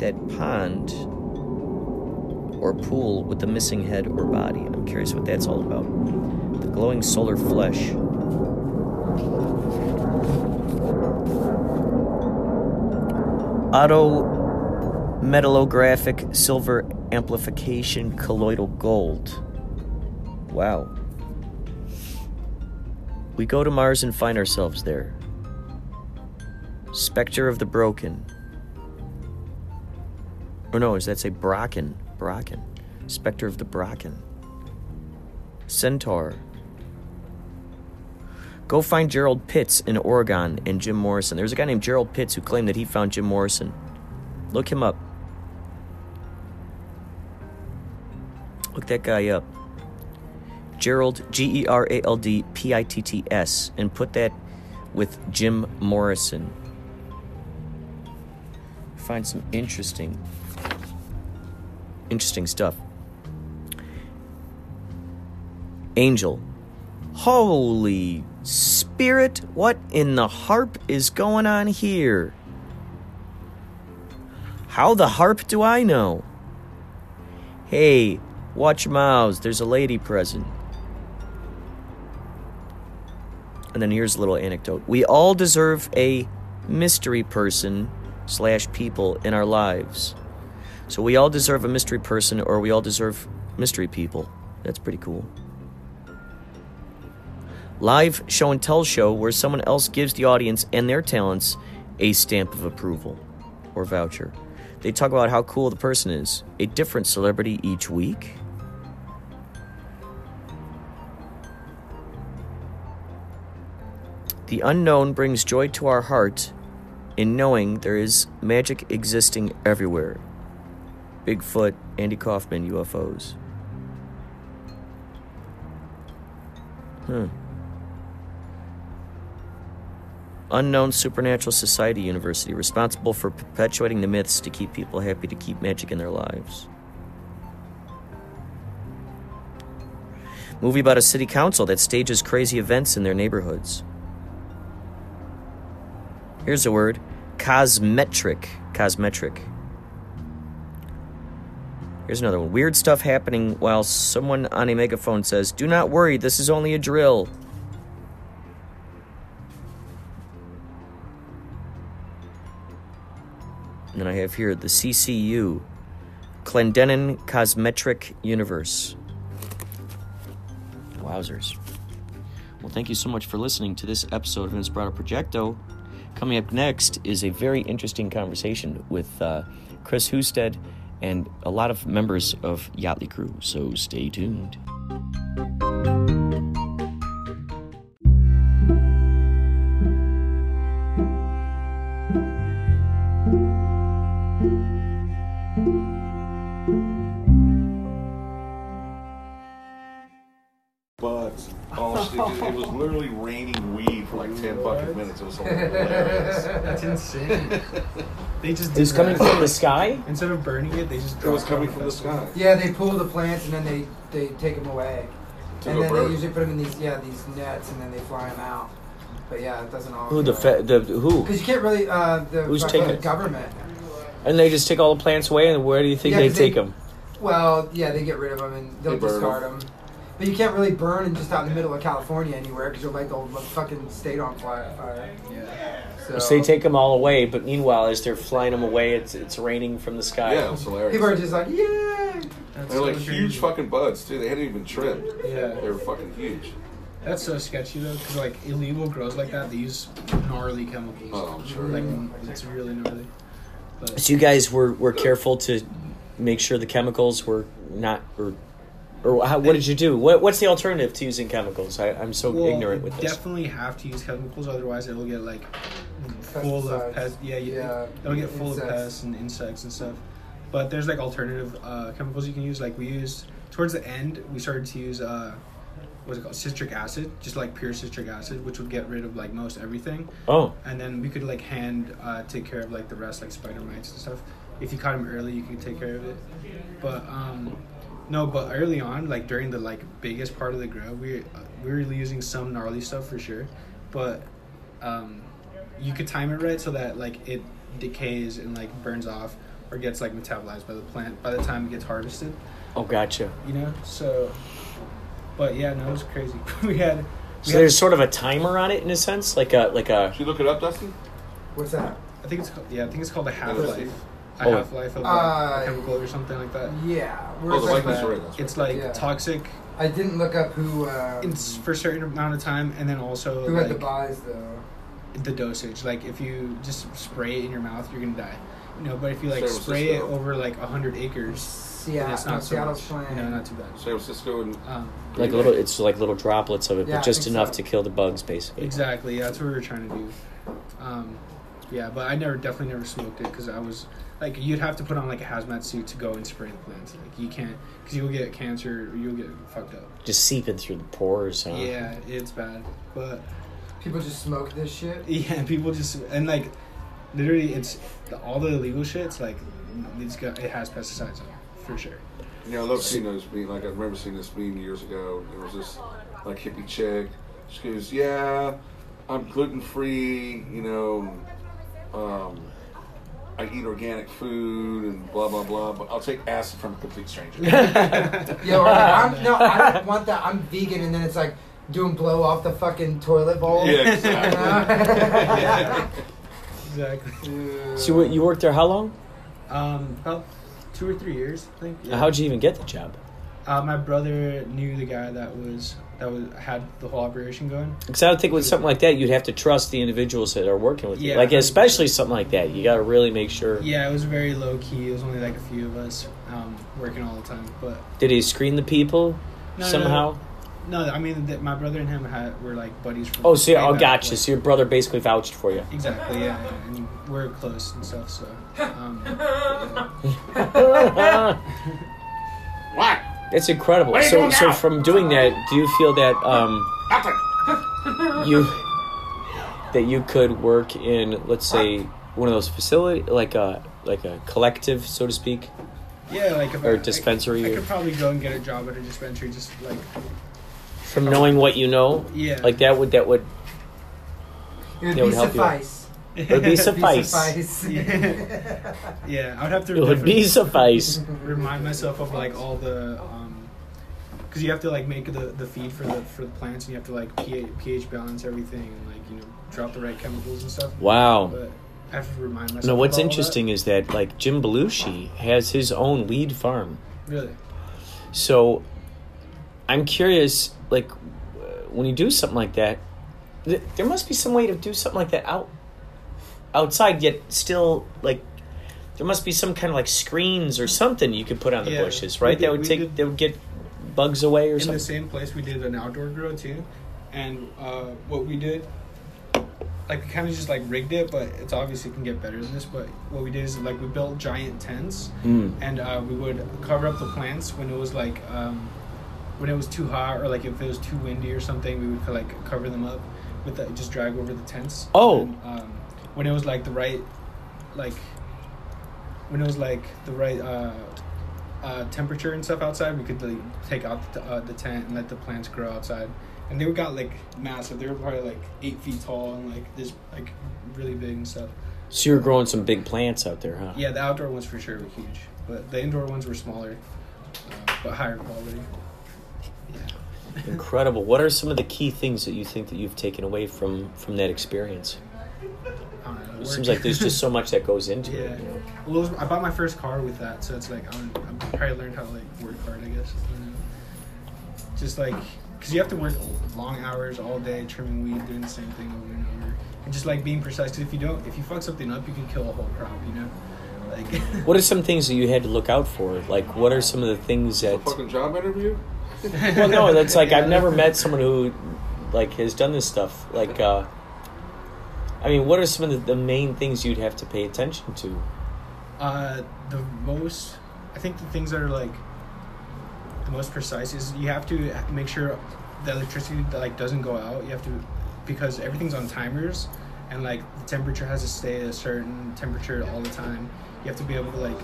that pond or pool with the missing head or body? I'm curious what that's all about. The glowing solar flesh. Auto metallographic silver amplification colloidal gold. Wow. We go to Mars and find ourselves there. Spectre of the Broken. Or no, is that say Brocken? Brocken. Spectre of the Brocken. Centaur. Go find Gerald Pitts in Oregon and Jim Morrison. There's a guy named Gerald Pitts who claimed that he found Jim Morrison. Look him up. Look that guy up. Gerald, G E R A L D P I T T S, and put that with Jim Morrison. find some interesting, interesting stuff. Angel. Holy spirit, what in the harp is going on here? How the harp do I know? Hey, watch mouths, there's a lady present. And then here's a little anecdote. We all deserve a mystery person slash people in our lives. So we all deserve a mystery person or we all deserve mystery people. That's pretty cool. Live show and tell show where someone else gives the audience and their talents a stamp of approval or voucher. They talk about how cool the person is. A different celebrity each week. The unknown brings joy to our heart in knowing there is magic existing everywhere. Bigfoot, Andy Kaufman, UFOs. Hmm. Unknown Supernatural Society University, responsible for perpetuating the myths to keep people happy to keep magic in their lives. Movie about a city council that stages crazy events in their neighborhoods. Here's a word cosmetric. Cosmetric. Here's another one. Weird stuff happening while someone on a megaphone says, Do not worry, this is only a drill. And then I have here the CCU, Clendenin Cosmetric Universe. Wowzers. Well, thank you so much for listening to this episode of Inspirato Projecto. Coming up next is a very interesting conversation with uh, Chris Husted and a lot of members of Yächtley Crëw, so stay tuned. 10 fucking minutes. It was hilarious. That's insane. They just It's did coming that. from the sky? Instead of burning it, they just It was dropped coming it from the sky. Yeah, they pull the plants and then they they take them away, To and go then burn. they usually put them in these yeah these nets and then they fly them out. But yeah, it doesn't all. Who the fe- the who? Because you can't really uh the Who's fucking taking it? government. And they just take all the plants away, and where do you think Yeah, they 'cause they- take them? Well, yeah, they get rid of them and they'll They burn discard them. But you can't really burn them just out in the middle of California anywhere because you'll light the whole fucking state on fire. fire. Yeah. So they take them all away, but meanwhile, as they're flying them away, it's it's raining from the sky. Yeah, it was hilarious. People are just like, yeah. They're like huge fucking buds, too. They hadn't even trimmed. Yeah. They were fucking huge. That's so sketchy though, because like illegal grows like that, they use gnarly chemicals. Oh, I'm sure. Like it's really gnarly. But So you guys were, were careful to make sure the chemicals were not or or how, what did you do? What what's the alternative to using chemicals? I, I'm so well, ignorant with you this. Definitely have to use chemicals, otherwise it'll get like full of pests. Yeah, Yeah, it'll get full insects. of pests and insects and stuff. But there's like alternative uh, chemicals you can use. Like we used towards the end, we started to use uh, what's it called, citric acid, just like pure citric acid, which would get rid of like most everything. Oh. And then we could like hand uh, take care of like the rest, like spider mites and stuff. If you caught them early, you could take care of it. But um, no, but early on, like during the like biggest part of the grow, we uh, we were using some gnarly stuff for sure, but um, you could time it right so that like it decays and like burns off or gets like metabolized by the plant by the time it gets harvested. Oh, gotcha. You know, so. But yeah, no, it was crazy. we had. We So had- there's sort of a timer on it in a sense, like a like a. Should you look it up, Dusty? What's that? I think it's called, yeah, I think it's called a half life. A Oh. half life of like, Uh, a chemical or something like that. Yeah. Oh, Where's the that Vikings right. It's like Yeah. toxic. I didn't look up who uh, It's for a certain amount of time, and then also who had the like, buys though. the dosage. Like if you just spray it in your mouth, you're gonna die. You know, but if you like San spray it over like hundred acres, Yeah, then it's no, not so Seattle's much. playing. You know, not too bad. San Francisco and Um, Like little, it's like little droplets of it, Yeah, but just enough so. to kill the bugs, basically. exactly. That's what we were trying to do. Um, yeah, but I never, definitely never smoked it because I was like, you'd have to put on like a hazmat suit to go and spray the plants. Like you can't, because you'll get cancer or you'll get fucked up. Just seeping through the pores. Huh? Yeah, it's bad. But People just smoke this shit. yeah, people just and like literally, it's the, all the illegal shit's like it's got it has pesticides on it for sure. Yeah, I love seeing those meme. Like I remember seeing this meme years ago. It was this like hippie chick. She goes, "Yeah, I'm gluten free. You know, um, I eat organic food and blah blah blah. But I'll take acid from a complete stranger." Yo, or like, I'm, no, I don't want that. I'm vegan, and then it's like doing blow off the fucking toilet bowl. Yeah, exactly. Exactly. So you, you worked there how long? Um, about two or three years, I think. How'd you even get the job? Uh, my brother knew the guy that was that was had the whole operation going. Because I would think with something like that, you'd have to trust the individuals that are working with you. Yeah. Like especially something like that, you got to really make sure. Yeah, it was very low key. It was only like a few of us um, working all the time. But Did he screen the people No, no, somehow? no, I mean that my brother and him had were like buddies. From Oh, so yeah, way oh, gotcha. like- So your brother basically vouched for you. Exactly, yeah, yeah, and we're close and stuff. So, um, What? It's incredible. What are you so, so from doing that, do you feel that um, you that you could work in, let's say, one of those facility, like a like a collective, so to speak? yeah, like if Or I, dispensary I, I could probably go and get a job at a dispensary, just like From knowing what you know, Yeah. like that would that would It would That be would help you. Suffice. It would be suffice. suffice. yeah, yeah. I would have to. It would be suffice. Remind myself of like all the. um because you have to like make the, the feed for the for the plants, and you have to like pH, pH balance everything, and like you know drop the right chemicals and stuff. Wow. But I have to remind myself. No, what's of all that. interesting is that like Jim Belushi has his own weed farm. Really? So I'm curious, like when you do something like that, th- there must be some way to do something like that out outside, yet still like there must be some kind of like screens or something you could put on the Yeah. bushes, right? Did- that would take did- that would get bugs away or in something. In the same place we did an outdoor grow too and uh, what we did like we kind of just like rigged it but it's obviously can get better than this but what we did is like we built giant tents Mm. and uh, we would cover up the plants when it was like um, when it was too hot or like if it was too windy or something we would like cover them up with the, just drag over the tents Oh. and, um, when it was like the right like when it was like the right uh, uh, temperature and stuff outside, we could like take out the, uh, the tent and let the plants grow outside. And they got like massive. They were probably like eight feet tall and like this like really big and stuff. So you're growing some big plants out there, huh? Yeah, the outdoor ones for sure were huge, but the indoor ones were smaller, uh, but higher quality. Yeah. Incredible. What are some of the key things that you think that you've taken away from from that experience? I don't know, It seems like there's just so much that goes into yeah. it. You know? Well, it was, I bought my first car with that, so it's like I'm, I'm probably learned how to like work hard. I guess. You know? Just like because you have to work long hours all day trimming weed, doing the same thing over and over, and just like being precise. Because if you don't, if you fuck something up, you can kill a whole crop. You know, like What are some things that you had to look out for? Like, what are some of the things that? Fucking job interview. well, no, that's like I've never met someone who like has done this stuff. Like, uh, I mean, what are some of the, the main things you'd have to pay attention to? Uh, the most, I think the things that are like the most precise is you have to make sure the electricity like doesn't go out. You have to because everything's on timers, and like the temperature has to stay at a certain temperature all the time. You have to be able to like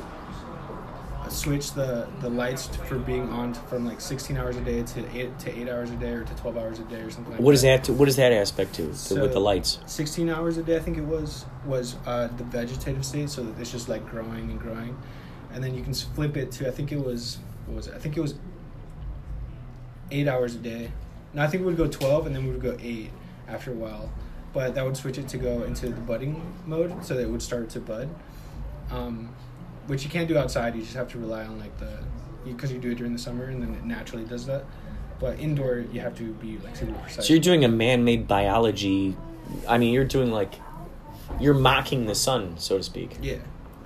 switch the the lights for being on from like 16 hours a day to eight to eight hours a day or to 12 hours a day or something like What that. is that? To, what is that aspect to, to So- with the lights? 16 hours a day i think it was was uh, the vegetative state so that it's just like growing and growing and then you can flip it to i think it was what was it i think it was eight hours a day no i think we would go 12 and then we would go eight after a while but that would switch it to go into the budding mode so that it would start to bud um, which you can't do outside you just have to rely on like the because you do it during the summer and then it naturally does that but indoor you have to be like super precise So you're doing a man-made biology. I mean, you're doing like you're mocking the sun, so to speak. yeah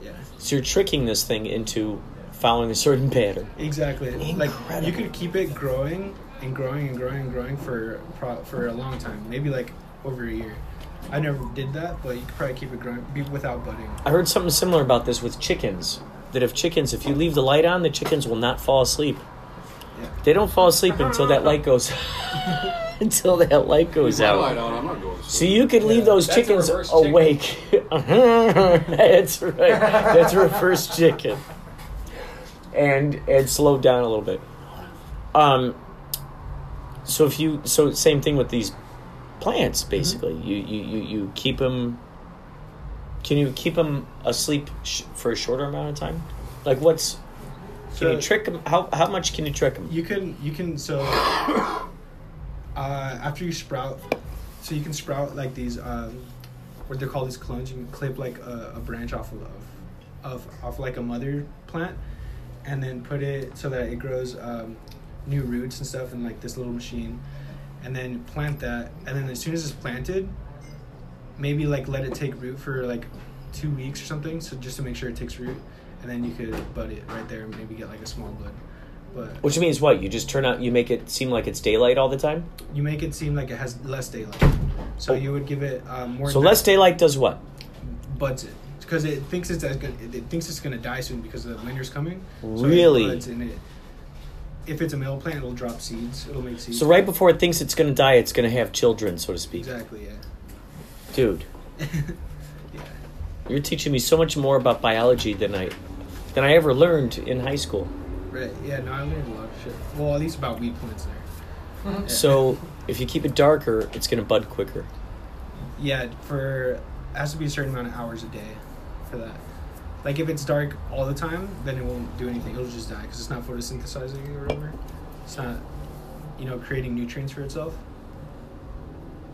yeah So you're tricking this thing into following a certain pattern. Exactly. Like Incredible. you could keep it growing and growing and growing and growing for pro- for a long time, maybe like over a year. I never did that, but you could probably keep it growing be without budding. I heard something similar about this with chickens. That if chickens, if you leave the light on, the chickens will not fall asleep. Yeah. They don't fall asleep until that light goes. until that light goes out. light on, I'm not going to So you could leave those That's chickens reverse chicken. awake. That's right. That's a reverse chicken. And and slow down a little bit. Um. So if you so same thing with these plants, basically, you, you you you keep them. Can you keep them asleep sh- for a shorter amount of time? Like what's can you So- trick them? How how much can you trick them? You can you can so uh, after you sprout, so you can sprout like these um, what they're called these clones. You can clip like a, a branch off of, of off like a mother plant, and then put it so that it grows um, new roots and stuff in like this little machine, and then plant that. And then as soon as it's planted, maybe like let it take root for like two weeks or something. So just to make sure it takes root, and then you could bud it right there and maybe get like a small bud. But Which means what? You just turn out. You make it seem like it's daylight all the time. you make it seem like it has less daylight. So Oh. you would give it um, more. So less daylight does what? buds it because it thinks it's as good, it thinks it's gonna die soon because the winter's coming. So Really? It buds and it, if it's a male plant, it'll drop seeds. It'll make seeds. So right before it thinks it's going to die, it's going to have children, so to speak. Exactly. Yeah. Dude, yeah. you're teaching me so much more about biology than I than I ever learned in high school. Right. Yeah. No, I learned a lot of shit. Well, at least about weed plants there. Yeah. So if you keep it darker, it's going to bud quicker. Yeah, for it has to be a certain amount of hours a day for that. Like if it's dark all the time, then it won't do anything. It'll just die because it's not photosynthesizing or whatever. It's not, you know, creating nutrients for itself.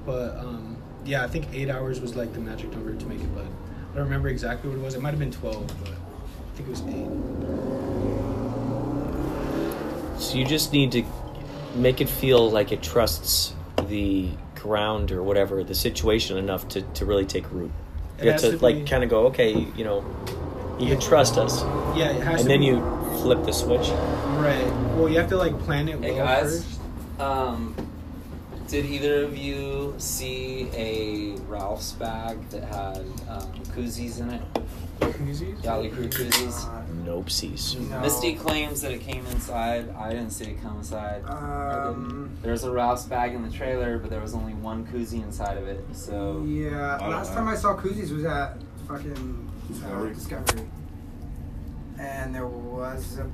But um, yeah, I think eight hours was like the magic number to make it bud. I don't remember exactly what it was. It might have been twelve, but I think it was eight. So you just need to make it feel like it trusts the ground or whatever, the situation enough to, to really take root. You have to like kind of go, okay, you know, you can trust us. Yeah, it has And to then be- you flip the switch. Right. Well, you have to like plan it Hey well guys, first. um, did either of you see a Ralph's bag that had um, koozies in it? Koozies? Yächtley Crëw koozies. Nopesies. No. Misty claims that it came inside. I didn't see it come inside. Um, there was a Ralph's bag in the trailer, but there was only one koozie inside of it. So Yeah, last time I saw koozies was at fucking uh, Discovery. Discovery. And there was a.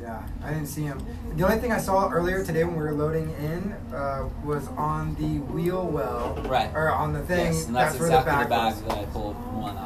Yeah, I didn't see him. The only thing I saw earlier today when we were loading in uh, was on the wheel well. Right. Or on the thing. Yes, and that's, where exactly the the bag bag was. that I pulled one.